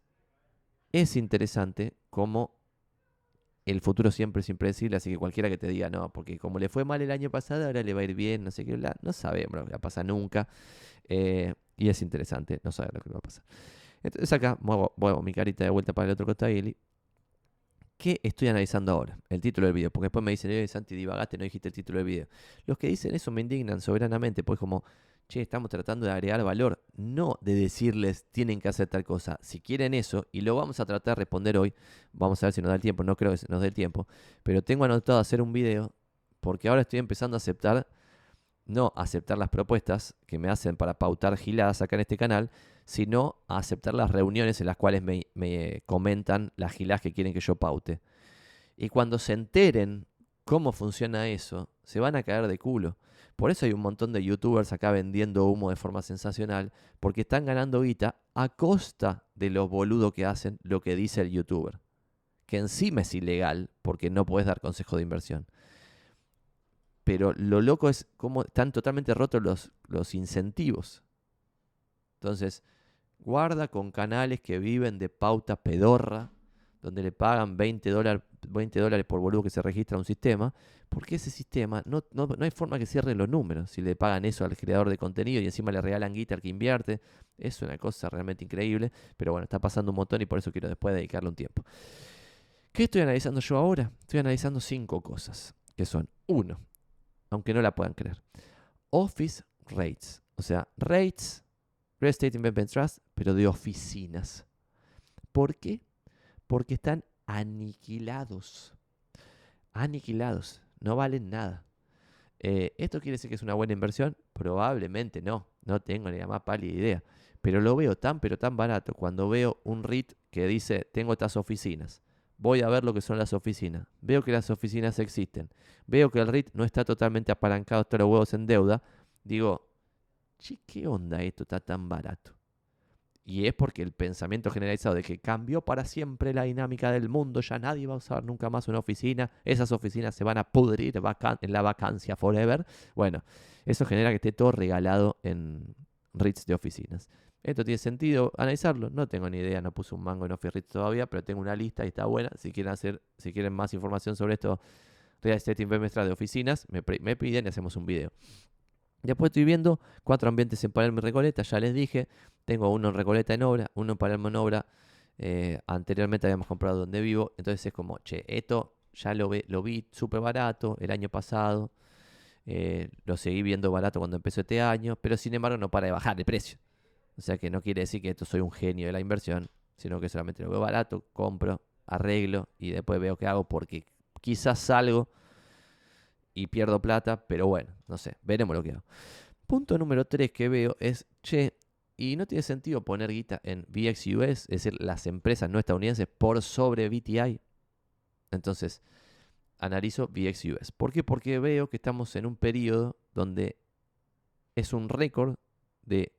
es interesante cómo el futuro siempre es impredecible, así que cualquiera que te diga, no, porque como le fue mal el año pasado, ahora le va a ir bien, no sé qué, no sabemos lo que va a pasar nunca. Eh, y es interesante, no saber lo que va a pasar. Entonces acá muevo, mi carita de vuelta para el otro costado ¿Qué estoy analizando ahora? El título del video. Porque después me dicen, eh, Santi, divagaste, no dijiste el título del video. Los que dicen eso me indignan soberanamente, pues como, che, estamos tratando de agregar valor, no de decirles tienen que hacer tal cosa. Si quieren eso, y lo vamos a tratar de responder hoy, vamos a ver si nos da el tiempo, no creo que nos dé el tiempo, pero tengo anotado hacer un video porque ahora estoy empezando a aceptar, no aceptar las propuestas que me hacen para pautar giladas acá en este canal, sino a aceptar las reuniones en las cuales me, me comentan las giladas que quieren que yo paute. Y cuando se enteren cómo funciona eso, se van a caer de culo. Por eso hay un montón de youtubers acá vendiendo humo de forma sensacional, porque están ganando guita a costa de los boludos que hacen lo que dice el youtuber. Que encima es ilegal, porque no puedes dar consejo de inversión. Pero lo loco es cómo están totalmente rotos los, los incentivos. Entonces, guarda con canales que viven de pauta pedorra, donde le pagan 20 dólares 20 dólares por boludo que se registra un sistema, porque ese sistema no, no, hay forma que cierre los números. Si le pagan eso al creador de contenido y encima le regalan guita al que invierte, es una cosa realmente increíble. Pero bueno, está pasando un montón y por eso quiero después dedicarle un tiempo. ¿Qué estoy analizando yo ahora? Estoy analizando cinco cosas, que son, uno, aunque no la puedan creer, Office Rates, o sea, rates, Real Estate Investment Trust, pero de oficinas. ¿Por qué? Porque están aniquilados. Aniquilados. No valen nada. Eh, ¿Esto quiere decir que es una buena inversión? Probablemente no. No tengo ni la más pálida idea. Pero lo veo tan, pero tan barato cuando veo un REIT que dice, tengo estas oficinas. voy a ver lo que son las oficinas. Veo que las oficinas existen. Veo que el RIT no está totalmente apalancado hasta los huevos en deuda. Digo, che, ¿qué onda esto está tan barato? Y es porque el pensamiento generalizado de que cambió para siempre la dinámica del mundo, ya nadie va a usar nunca más una oficina, esas oficinas se van a pudrir en la vacancia forever. Bueno, eso genera que esté todo regalado en REITs de oficinas. Esto tiene sentido analizarlo, no tengo ni idea, no puse un mango en Office REITs todavía, pero tengo una lista y está buena. Si quieren hacer, si quieren más información sobre esto, Real Estate Investment de oficinas, me, me piden y hacemos un video. Después estoy viendo cuatro ambientes en Palermo y Recoleta, ya les dije. Tengo uno en Recoleta en obra, uno en Palermo en obra. Eh, anteriormente habíamos comprado donde vivo. Entonces es como, che, esto ya lo, ve, lo vi súper barato el año pasado. Eh, lo seguí viendo barato cuando empezó este año. Pero sin embargo no para de bajar el precio. O sea que no quiere decir que esto soy un genio de la inversión. Sino que solamente lo veo barato, compro, arreglo y después veo qué hago porque quizás salgo y pierdo plata, pero bueno, no sé, veremos lo que hago. Punto número 3 que veo es, che, y no tiene sentido poner guita en VXUS, es decir, las empresas no estadounidenses por sobre BTI. Entonces, analizo VXUS. ¿Por qué? Porque veo que estamos en un periodo donde es un récord de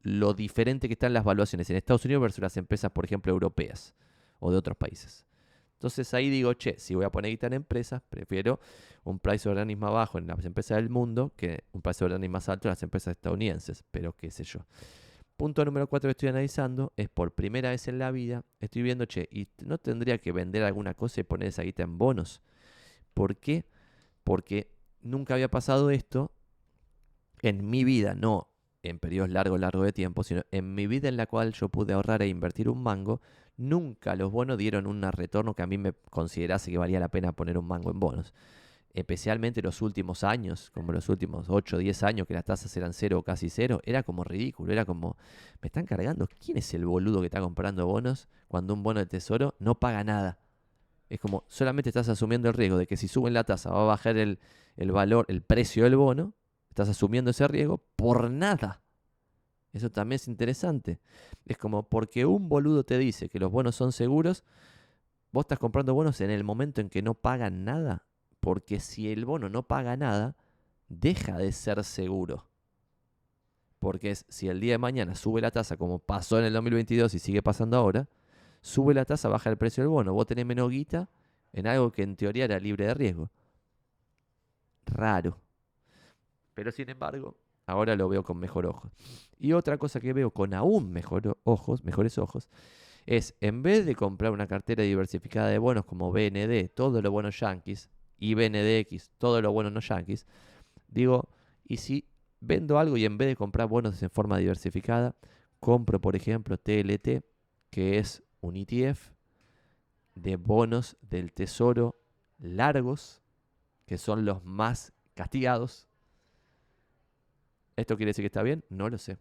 lo diferente que están las valuaciones en Estados Unidos versus las empresas, por ejemplo, europeas o de otros países. Entonces ahí digo, che, si voy a poner guita en empresas, prefiero un price of earnings más bajo en las empresas del mundo que un price of earnings más alto en las empresas estadounidenses, pero qué sé yo. Punto número cuatro que estoy analizando es por primera vez en la vida, estoy viendo, che, ¿y no tendría que vender alguna cosa y poner esa guita en bonos? ¿Por qué? Porque nunca había pasado esto en mi vida, no en periodos largos, largos de tiempo, sino en mi vida en la cual yo pude ahorrar e invertir un mango, nunca los bonos dieron un retorno que a mí me considerase que valía la pena poner un mango en bonos. Especialmente los últimos años, como los últimos 8 o 10 años que las tasas eran cero o casi cero, era como ridículo, era como, me están cargando, ¿quién es el boludo que está comprando bonos cuando un bono de tesoro no paga nada? Es como, solamente estás asumiendo el riesgo de que si suben la tasa va a bajar el, el valor, el precio del bono, Estás asumiendo ese riesgo por nada. Eso también es interesante. Es como porque un boludo te dice que los bonos son seguros, vos estás comprando bonos en el momento en que no pagan nada. Porque si el bono no paga nada, deja de ser seguro. Porque si el día de mañana sube la tasa como pasó en el 2022 y sigue pasando ahora, sube la tasa, baja el precio del bono. Vos tenés menos guita en algo que en teoría era libre de riesgo. Raro. Pero sin embargo, ahora lo veo con mejor ojo. Y otra cosa que veo con aún mejor ojos, mejores ojos, es en vez de comprar una cartera diversificada de bonos como BND, todo lo bueno yankees, y BNDX, todo lo bueno no yankees, digo, y si vendo algo y en vez de comprar bonos en forma diversificada, compro por ejemplo TLT, que es un ETF de bonos del tesoro largos, que son los más castigados, ¿Esto quiere decir que está bien? No lo sé.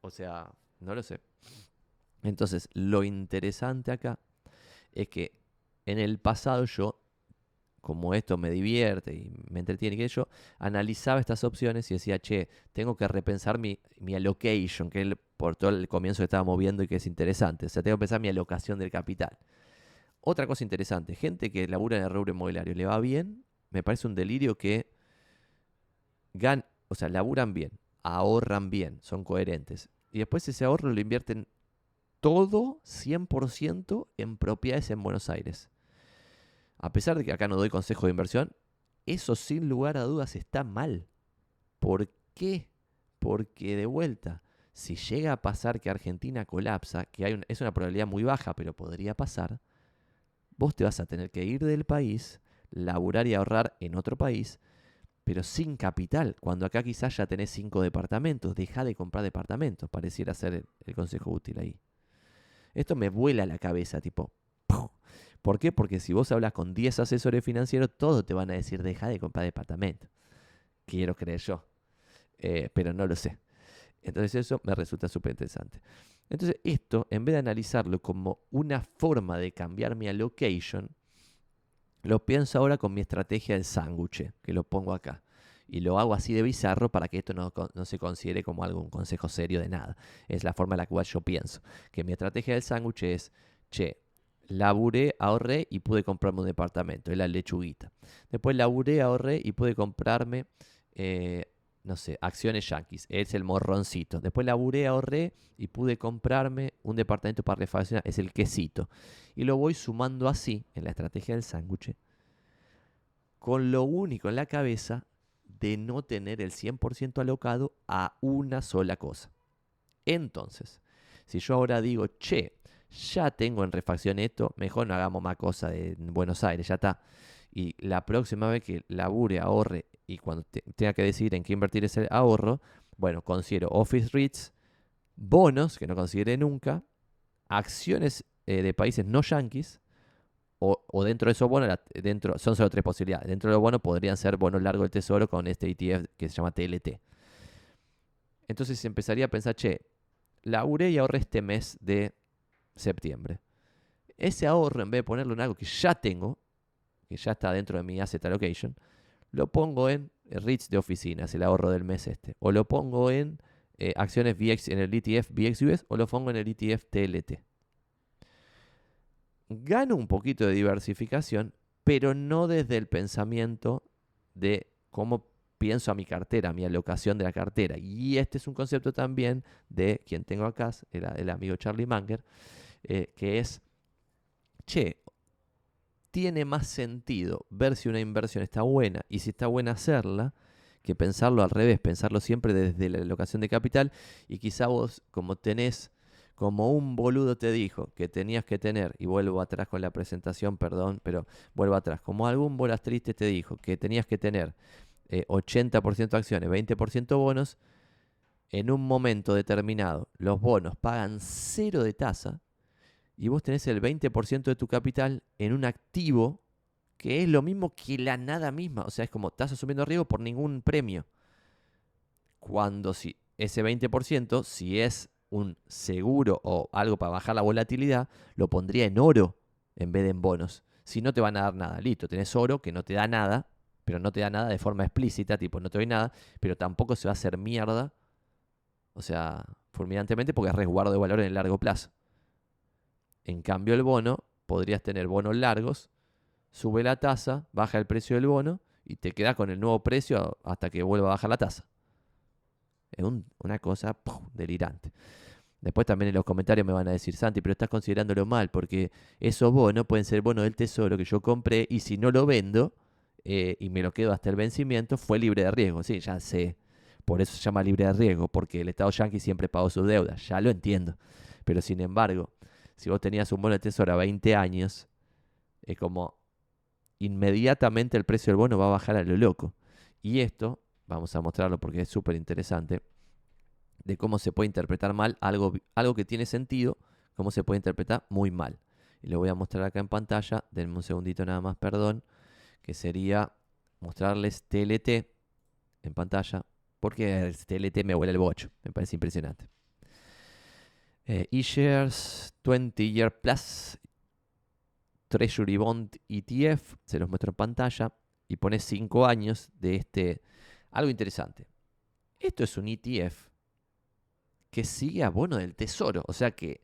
O sea, no lo sé. Entonces, lo interesante acá es que en el pasado yo, como esto me divierte y me entretiene, que yo analizaba estas opciones y decía, che, tengo que repensar mi, mi allocation, que por todo el comienzo estaba moviendo y que es interesante. O sea, tengo que pensar mi alocación del capital. Otra cosa interesante, gente que labura en el rubro inmobiliario, ¿le va bien? Me parece un delirio que gan o sea, laburan bien, ahorran bien, son coherentes. Y después ese ahorro lo invierten todo 100% en propiedades en Buenos Aires. A pesar de que acá no doy consejo de inversión, eso sin lugar a dudas está mal. ¿Por qué? Porque de vuelta, si llega a pasar que Argentina colapsa, que hay es una probabilidad muy baja, pero podría pasar, vos te vas a tener que ir del país, laburar y ahorrar en otro país, pero sin capital, cuando acá quizás ya tenés cinco departamentos, deja de comprar departamentos, pareciera ser el, consejo útil ahí. Esto me vuela la cabeza, tipo, ¿por qué? Porque si vos hablas con 10 asesores financieros, todos te van a decir, deja de comprar departamentos. Quiero creer yo, eh, pero no lo sé. Entonces eso me resulta súper interesante. Entonces esto, en vez de analizarlo como una forma de cambiar mi allocation, lo pienso ahora con mi estrategia del sándwich, que lo pongo acá. Y lo hago así de bizarro para que esto no, se considere como algún consejo serio de nada. Es la forma en la cual yo pienso. Que mi estrategia del sándwich es, che, laburé, ahorré y pude comprarme un departamento, es la lechuguita. Después laburé, ahorré y pude comprarme, eh, no sé, acciones yankees, es el morroncito. Después laburé, ahorré y pude comprarme un departamento para refaccionar, es el quesito. Y lo voy sumando así, en la estrategia del sándwich, con lo único en la cabeza de no tener el 100% alocado a una sola cosa. Entonces, si yo ahora digo, che, ya tengo en refacción esto, mejor no hagamos más cosas en Buenos Aires, ya está. Y la próxima vez que labure, ahorre y cuando tenga que decidir en qué invertir ese ahorro, bueno, considero Office REITs, bonos, que no considere nunca, acciones eh, de países no yanquis, o, dentro de esos bonos, dentro, son solo tres posibilidades. Dentro de los bonos podrían ser bonos largos del tesoro con este ETF que se llama TLT. Entonces empezaría a pensar, che, laburé y ahorré este mes de septiembre. Ese ahorro, en vez de ponerlo en algo que ya tengo, que ya está dentro de mi asset allocation, lo pongo en REITs de oficinas, el ahorro del mes este. O lo pongo en eh, acciones VX, en el ETF VXUS, o lo pongo en el ETF TLT. Gano un poquito de diversificación, pero no desde el pensamiento de cómo pienso a mi cartera, a mi alocación de la cartera. Y este es un concepto también de quien tengo acá, el, el amigo Charlie Manger, eh, que es, che, tiene más sentido ver si una inversión está buena y si está buena hacerla que pensarlo al revés, pensarlo siempre desde la alocación de capital. Y quizá vos como tenés, como un boludo te dijo que tenías que tener, y vuelvo atrás con la presentación, perdón, pero vuelvo atrás, como algún bolas triste te dijo que tenías que tener 80% eh, acciones, 20% bonos, en un momento determinado los bonos pagan cero de tasa y vos tenés el 20% de tu capital en un activo que es lo mismo que la nada misma. O sea, es como estás asumiendo riesgo por ningún premio. Cuando si ese 20%, si es un seguro o algo para bajar la volatilidad, lo pondría en oro en vez de en bonos. Si no te van a dar nada, listo, tenés oro que no te da nada, pero no te da nada de forma explícita, tipo no te doy nada, pero tampoco se va a hacer mierda, o sea, fulminantemente porque es resguardo de valor en el largo plazo. En cambio, el bono, podrías tener bonos largos, sube la tasa, baja el precio del bono y te quedas con el nuevo precio hasta que vuelva a bajar la tasa. Es una cosa delirante. Después también en los comentarios me van a decir, Santi, pero estás considerándolo mal, porque esos bonos pueden ser bonos del tesoro que yo compré y si no lo vendo eh, y me lo quedo hasta el vencimiento, fue libre de riesgo. Sí, ya sé. Por eso se llama libre de riesgo, porque el Estado Yankee siempre pagó sus deudas. Ya lo entiendo. Pero sin embargo, si vos tenías un bono de tesoro a 20 años, es como inmediatamente el precio del bono va a bajar a lo loco. Y esto, vamos a mostrarlo porque es súper interesante, de cómo se puede interpretar mal algo, algo que tiene sentido, cómo se puede interpretar muy mal. Y lo voy a mostrar acá en pantalla, denme un segundito nada más, perdón, que sería mostrarles TLT en pantalla, porque TLT me huele el bocho, me parece impresionante. Eh, eShares 20 Year Plus Treasury Bond ETF, se los muestro en pantalla y pone 5 años de este. Algo interesante. Esto es un ETF que sigue a bono del tesoro. O sea que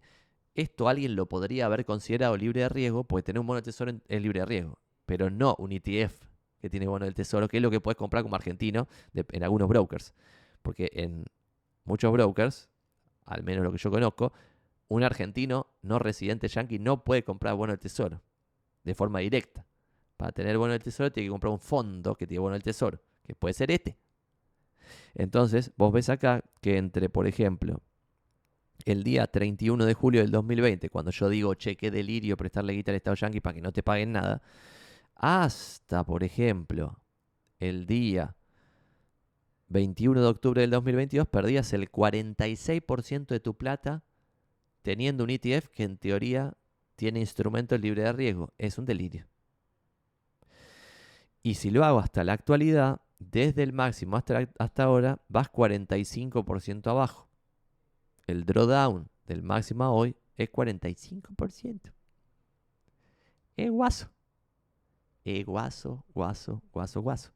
esto alguien lo podría haber considerado libre de riesgo, porque tener un bono del tesoro es libre de riesgo. Pero no un ETF que tiene bono del tesoro, que es lo que puedes comprar como argentino en algunos brokers. Porque en muchos brokers al menos lo que yo conozco, un argentino no residente yanqui no puede comprar bono del tesoro de forma directa. Para tener bono del tesoro tiene que comprar un fondo que tiene bono del tesoro, que puede ser este. Entonces, vos ves acá que entre, por ejemplo, el día 31 de julio del 2020, cuando yo digo, che, qué delirio prestarle guita al Estado Yankee para que no te paguen nada, hasta, por ejemplo, el día 21 de octubre del 2022 perdías el 46% de tu plata teniendo un ETF que en teoría tiene instrumentos libres de riesgo. Es un delirio. Y si lo hago hasta la actualidad, desde el máximo hasta, hasta ahora, vas 45% abajo. El drawdown del máximo a hoy es 45%. Es guaso. Es guaso, guaso, guaso, guaso.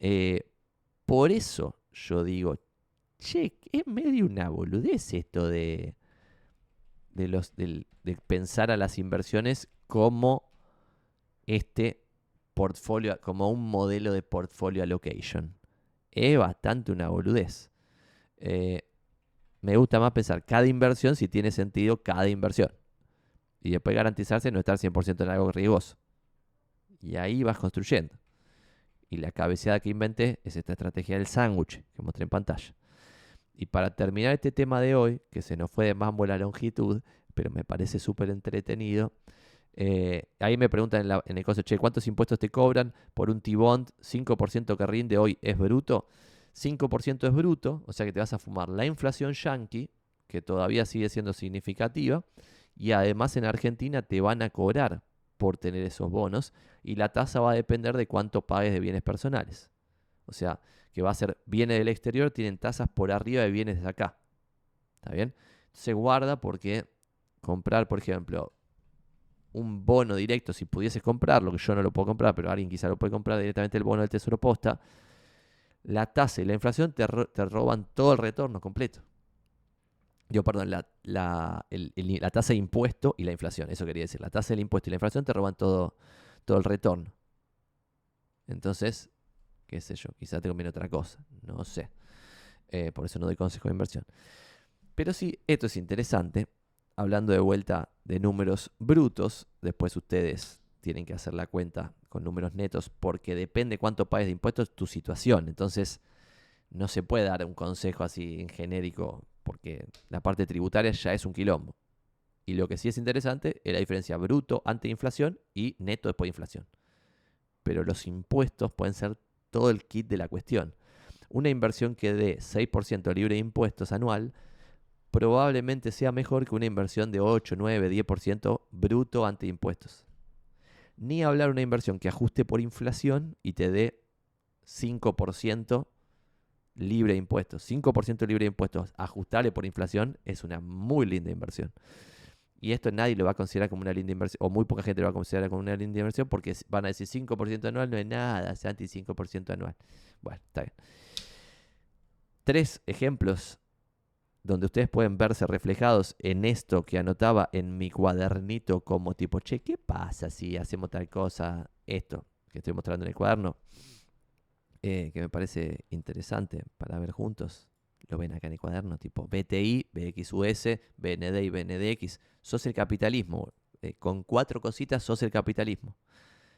Eh, por eso yo digo, che, es medio una boludez esto de, de, los, de pensar a las inversiones como este portfolio, como un modelo de portfolio allocation. Es bastante una boludez. Eh, me gusta más pensar cada inversión si tiene sentido cada inversión. Y después garantizarse no estar 100% en algo riesgoso. Y ahí vas construyendo. Y la cabeceada que inventé es esta estrategia del sándwich que mostré en pantalla. Y para terminar este tema de hoy, que se nos fue de mambo la longitud, pero me parece súper entretenido, eh, ahí me preguntan en, en el costo, che, ¿cuántos impuestos te cobran por un T-Bond 5% que rinde hoy? ¿Es bruto? 5% es bruto, o sea que te vas a fumar la inflación yankee, que todavía sigue siendo significativa, y además en Argentina te van a cobrar por tener esos bonos, y la tasa va a depender de cuánto pagues de bienes personales. O sea, que va a ser bienes del exterior, tienen tasas por arriba de bienes de acá. ¿Está bien? Se guarda porque comprar, por ejemplo, un bono directo, si pudieses comprarlo, que yo no lo puedo comprar, pero alguien quizá lo puede comprar directamente el bono del Tesoro Posta, la tasa y la inflación te, roban todo el retorno completo. Yo, perdón, la, la, tasa de impuesto y la inflación, eso quería decir. La tasa del impuesto y la inflación te roban todo, todo el retorno. Entonces, qué sé yo, quizá te conviene otra cosa, no sé. Eh, por eso no doy consejo de inversión. Pero sí, esto es interesante. Hablando de vuelta de números brutos, después ustedes tienen que hacer la cuenta con números netos porque depende cuánto pagues de impuestos tu situación. Entonces, no se puede dar un consejo así en genérico porque la parte tributaria ya es un quilombo. Y lo que sí es interesante es la diferencia bruto ante inflación y neto después de inflación. Pero los impuestos pueden ser todo el kit de la cuestión. Una inversión que dé 6% libre de impuestos anual probablemente sea mejor que una inversión de 8, 9, 10% bruto ante impuestos ni hablar una inversión que ajuste por inflación y te dé 5% libre de impuestos. 5% libre de impuestos ajustable por inflación es una muy linda inversión. Y esto nadie lo va a considerar como una linda inversión, o muy poca gente lo va a considerar como una linda inversión, porque van a decir 5% anual no es nada, anti 5% anual. Bueno, está bien. Tres ejemplos donde ustedes pueden verse reflejados en esto que anotaba en mi cuadernito como tipo, che, ¿qué pasa si hacemos tal cosa? Esto que estoy mostrando en el cuaderno, eh, que me parece interesante para ver juntos. Lo ven acá en el cuaderno, tipo BTI, BXUS, BND y BNDX. Sos el capitalismo. Eh, con cuatro cositas sos el capitalismo.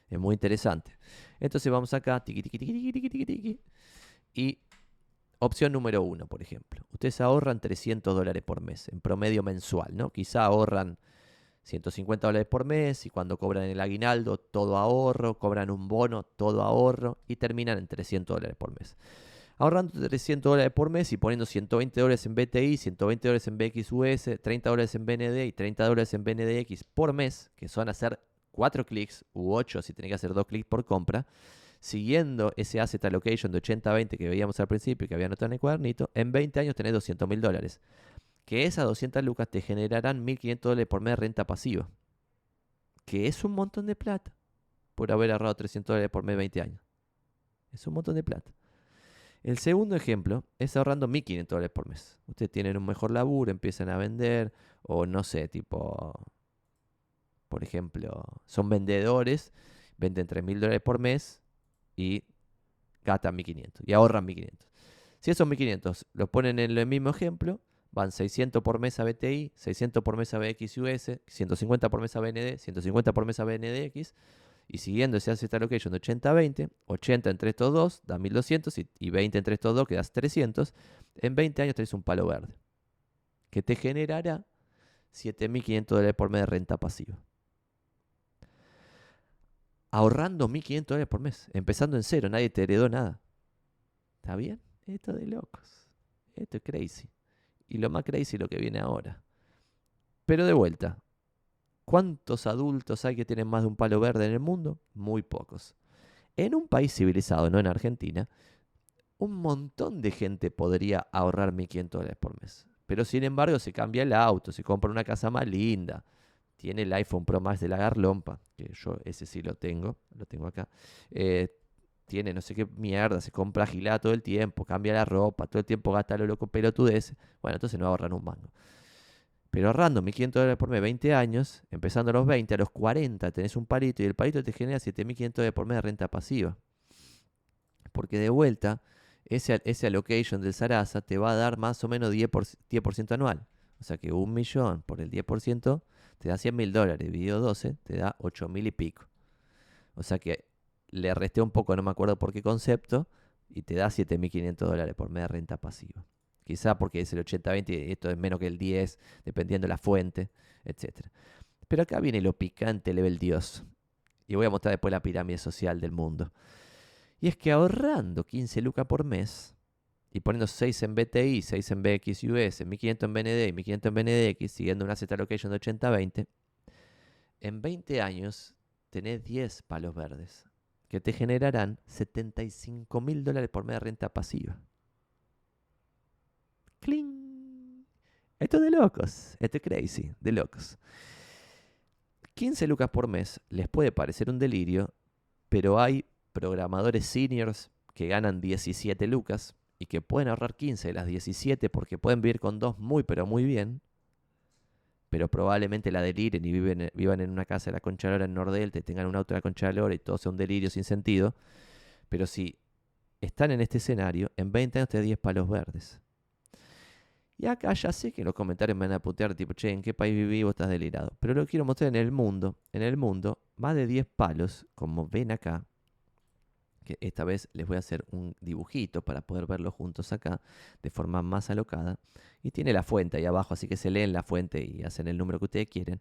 Es muy interesante. Entonces vamos acá, tiqui, tiqui, tiqui, tiqui, tiqui, tiqui, y Opción número uno, por ejemplo. Ustedes ahorran 300 dólares por mes, en promedio mensual, ¿no? Quizá ahorran 150 dólares por mes y cuando cobran el aguinaldo, todo ahorro, cobran un bono, todo ahorro y terminan en 300 dólares por mes. Ahorrando 300 dólares por mes y poniendo 120 dólares en BTI, 120 dólares en BXUS, 30 dólares en BND y 30 dólares en BNDX por mes, que son hacer 4 clics u 8 si tenés que hacer 2 clics por compra, siguiendo ese asset allocation de 80-20 que veíamos al principio y que había anotado en el cuadernito, en 20 años tenés 200 mil dólares. Que esas 200 lucas te generarán 1.500 dólares por mes de renta pasiva. Que es un montón de plata por haber ahorrado 300 dólares por mes de 20 años. Es un montón de plata. El segundo ejemplo es ahorrando 1.500 dólares por mes. Ustedes tienen un mejor laburo, empiezan a vender, o no sé, tipo, por ejemplo, son vendedores, venden 3.000 dólares por mes, y gastan 1500 y ahorran 1500. Si esos 1500 los ponen en el mismo ejemplo, van 600 por mes a BTI, 600 por mes a BXUS, 150 por mes a BND, 150 por mes a BNDX, y siguiendo ese asset allocation de 80-20, 80 entre estos dos da 1200 y, 20 entre estos dos quedas 300, en 20 años tenés un palo verde, que te generará 7500 dólares por mes de renta pasiva ahorrando 1.500 dólares por mes, empezando en cero, nadie te heredó nada. ¿Está bien? Esto de locos. Esto es crazy. Y lo más crazy lo que viene ahora. Pero de vuelta, ¿cuántos adultos hay que tienen más de un palo verde en el mundo? Muy pocos. En un país civilizado, no en Argentina, un montón de gente podría ahorrar 1.500 dólares por mes. Pero sin embargo se cambia el auto, se compra una casa más linda, tiene el iPhone Pro Max de la Garlompa, que yo ese sí lo tengo, lo tengo acá. Eh, tiene no sé qué mierda, se compra agilada todo el tiempo, cambia la ropa, todo el tiempo gasta lo loco pelotudes. Bueno, entonces no ahorran un mango. Pero ahorrando 1.500 dólares por mes 20 años, empezando a los 20, a los 40 tenés un palito y el palito te genera 7.500 dólares por mes de renta pasiva. Porque de vuelta, ese, ese allocation del Sarasa te va a dar más o menos 10%, 10 anual. O sea que un millón por el 10% te da 100 mil dólares, dividido 12, te da 8 mil y pico. O sea que le resté un poco, no me acuerdo por qué concepto, y te da 7.500 dólares por mes de renta pasiva. Quizá porque es el 80-20 y esto es menos que el 10, dependiendo de la fuente, etc. Pero acá viene lo picante, level Dios. Y voy a mostrar después la pirámide social del mundo. Y es que ahorrando 15 lucas por mes y poniendo 6 en BTI, 6 en BXUS, 1500 en BND y 1500 en BNDX, siguiendo una Z location de 80-20, en 20 años tenés 10 palos verdes que te generarán 75 mil dólares por mes de renta pasiva. ¡Cling! Esto es de locos, esto es crazy, de locos. 15 lucas por mes les puede parecer un delirio, pero hay programadores seniors que ganan 17 lucas y que pueden ahorrar 15 de las 17 porque pueden vivir con dos muy pero muy bien pero probablemente la deliren y viven, vivan en una casa de la Concha de en Nordelta y tengan un auto de la Concha de y todo sea un delirio sin sentido. Pero si están en este escenario, en 20 años te 10 palos verdes. Y acá ya sé que en los comentarios me van a putear, tipo, che, ¿en qué país viví? Vos estás delirado. Pero lo quiero mostrar en el mundo. En el mundo, más de 10 palos, como ven acá, que esta vez les voy a hacer un dibujito para poder verlo juntos acá de forma más alocada. Y tiene la fuente ahí abajo, así que se leen la fuente y hacen el número que ustedes quieren.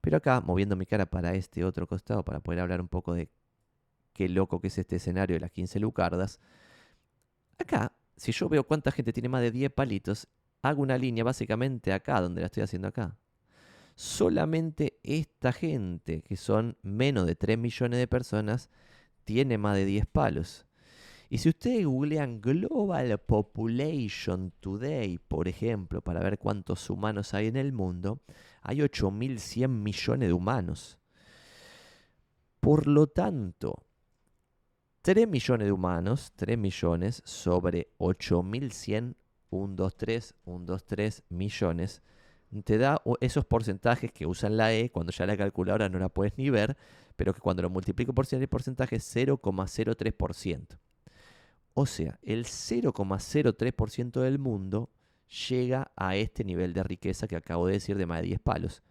Pero acá, moviendo mi cara para este otro costado, para poder hablar un poco de qué loco que es este escenario de las 15 lucardas. Acá, si yo veo cuánta gente tiene más de 10 palitos, hago una línea básicamente acá, donde la estoy haciendo acá. Solamente esta gente, que son menos de 3 millones de personas, tiene más de 10 palos. Y si ustedes googlean Global Population Today, por ejemplo, para ver cuántos humanos hay en el mundo, hay 8.100 millones de humanos. Por lo tanto, 3 millones de humanos, 3 millones sobre 8.100, 1, 2, 3, 1, 2, 3 millones, te da esos porcentajes que usan la E, cuando ya la calculadora no la puedes ni ver, pero que cuando lo multiplico por el porcentaje es 0,03%. O sea, el 0,03% del mundo llega a este nivel de riqueza que acabo de decir de más de 10 palos.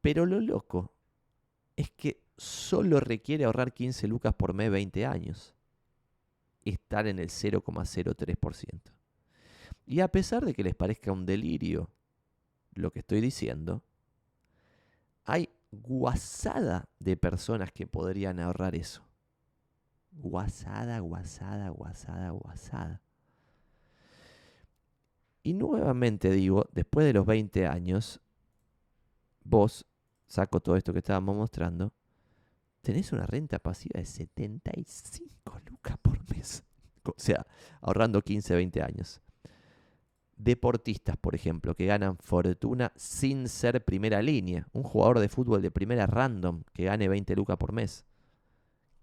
Pero lo loco es que solo requiere ahorrar 15 lucas por mes 20 años. Estar en el 0,03%. Y a pesar de que les parezca un delirio lo que estoy diciendo, hay guasada de personas que podrían ahorrar eso. Guasada, guasada, guasada, guasada. Y nuevamente digo, después de los 20 años, vos, saco todo esto que estábamos mostrando, tenés una renta pasiva de 75 lucas por mes. O sea, ahorrando 15, 20 años deportistas, por ejemplo, que ganan fortuna sin ser primera línea. Un jugador de fútbol de primera random que gane 20 lucas por mes.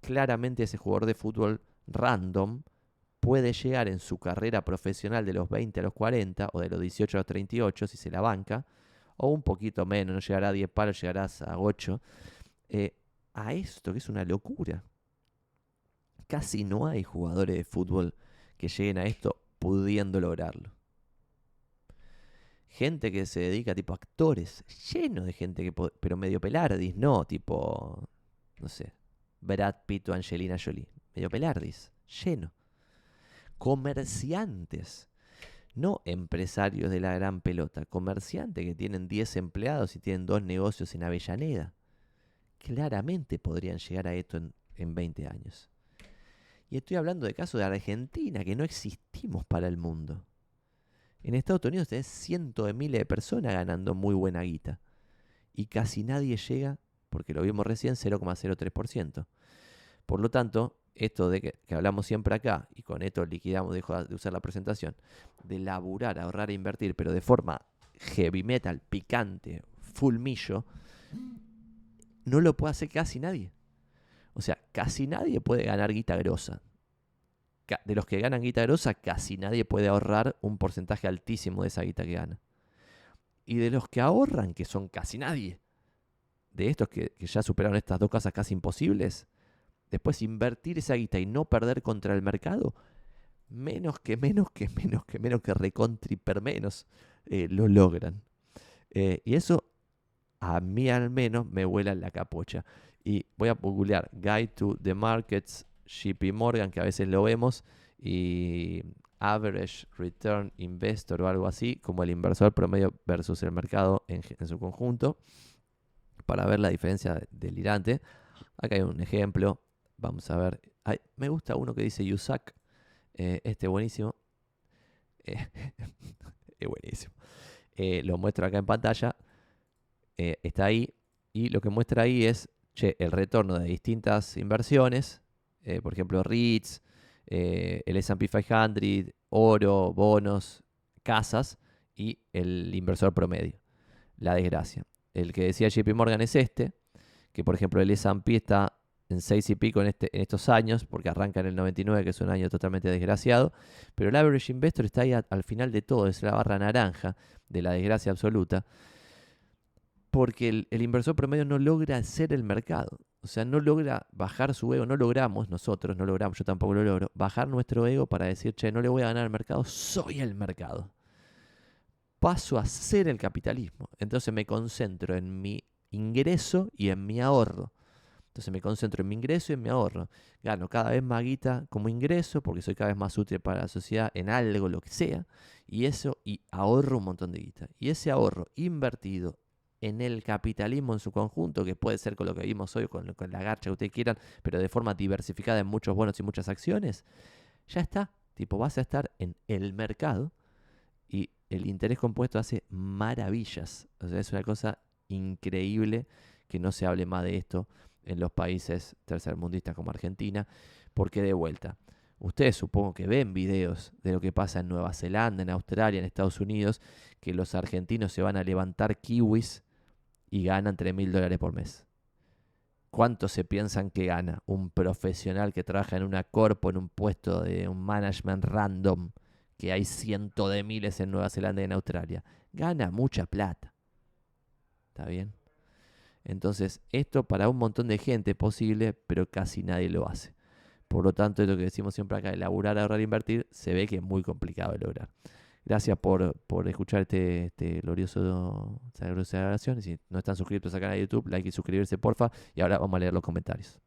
Claramente ese jugador de fútbol random puede llegar en su carrera profesional de los 20 a los 40 o de los 18 a los 38 si se la banca, o un poquito menos, no llegará a 10 palos, llegarás a 8, eh, a esto que es una locura. Casi no hay jugadores de fútbol que lleguen a esto pudiendo lograrlo gente que se dedica, tipo actores, lleno de gente que, pero medio pelardis, no, tipo, no sé, Brad Pitt o Angelina Jolie, medio pelardis, lleno. Comerciantes, no empresarios de la gran pelota, comerciantes que tienen 10 empleados y tienen dos negocios en Avellaneda. Claramente podrían llegar a esto en, en 20 años. Y estoy hablando de casos de Argentina, que no existimos para el mundo. En Estados Unidos tenés cientos de miles de personas ganando muy buena guita. Y casi nadie llega, porque lo vimos recién, 0,03%. Por lo tanto, esto de que, hablamos siempre acá, y con esto liquidamos, dejo de usar la presentación, de laburar, ahorrar e invertir, pero de forma heavy metal, picante, fulmillo, no lo puede hacer casi nadie. O sea, casi nadie puede ganar guita grosa de los que ganan guita grosa, casi nadie puede ahorrar un porcentaje altísimo de esa guita que gana. y de los que ahorran, que son casi nadie, de estos que, que ya superaron estas dos casas casi imposibles, después invertir esa guita y no perder contra el mercado, menos que menos que menos que menos que recontriper menos eh, lo logran. Eh, y eso a mí al menos me vuela la capocha. Y voy a googlear Guide to the Markets, JP Morgan, que a veces lo vemos, y Average Return Investor o algo así, como el inversor promedio versus el mercado en, su conjunto, para ver la diferencia delirante. Acá hay un ejemplo. Vamos a ver. me gusta uno que dice USAC. Eh, este buenísimo. es buenísimo. Eh, lo muestro acá en pantalla, eh, está ahí, y lo que muestra ahí es el retorno de distintas inversiones, eh, por ejemplo, REITs, el SP 500, oro, bonos, casas y el inversor promedio. La desgracia. El que decía JP Morgan es este, que por ejemplo el S&P está en 6 y pico en, este, en estos años, porque arranca en el 99, que es un año totalmente desgraciado, pero el average investor está ahí al final de todo, es la barra naranja de la desgracia absoluta, porque el, inversor promedio no logra ser el mercado. O sea, no logra bajar su ego, no logramos nosotros, no logramos, yo tampoco lo logro, bajar nuestro ego para decir, che, no le voy a ganar al mercado, soy el mercado. Paso a ser el capitalismo. Entonces me concentro en mi ingreso y en mi ahorro. Entonces me concentro en mi ingreso y en mi ahorro. Gano cada vez más guita como ingreso porque soy cada vez más útil para la sociedad en algo, lo que sea. Y eso, y ahorro un montón de guita. Y ese ahorro invertido en el capitalismo en su conjunto, que puede ser con lo que vimos hoy, con, con la garcha que ustedes quieran, pero de forma diversificada en muchos bonos y muchas acciones, ya está. Tipo, vas a estar en el mercado y el interés compuesto hace maravillas. O sea, es una cosa increíble que no se hable más de esto en los países tercermundistas como Argentina, porque de vuelta, ustedes supongo que ven videos de lo que pasa en Nueva Zelanda, en Australia, en Estados Unidos, que los argentinos se van a levantar kiwis y ganan 3 mil dólares por mes. ¿Cuánto se piensan que gana un profesional que trabaja en una corpo, en un puesto de un management random, que hay cientos de miles en Nueva Zelanda y en Australia? Gana mucha plata. ¿Está bien? Entonces, esto para un montón de gente es posible, pero casi nadie lo hace. Por lo tanto, es lo que decimos siempre acá, elaborar, ahorrar, invertir, se ve que es muy complicado de lograr. Gracias por, escuchar este, este glorioso, esta gloriosa si no están suscritos al canal de YouTube, like y suscribirse, porfa. Y ahora vamos a leer los comentarios.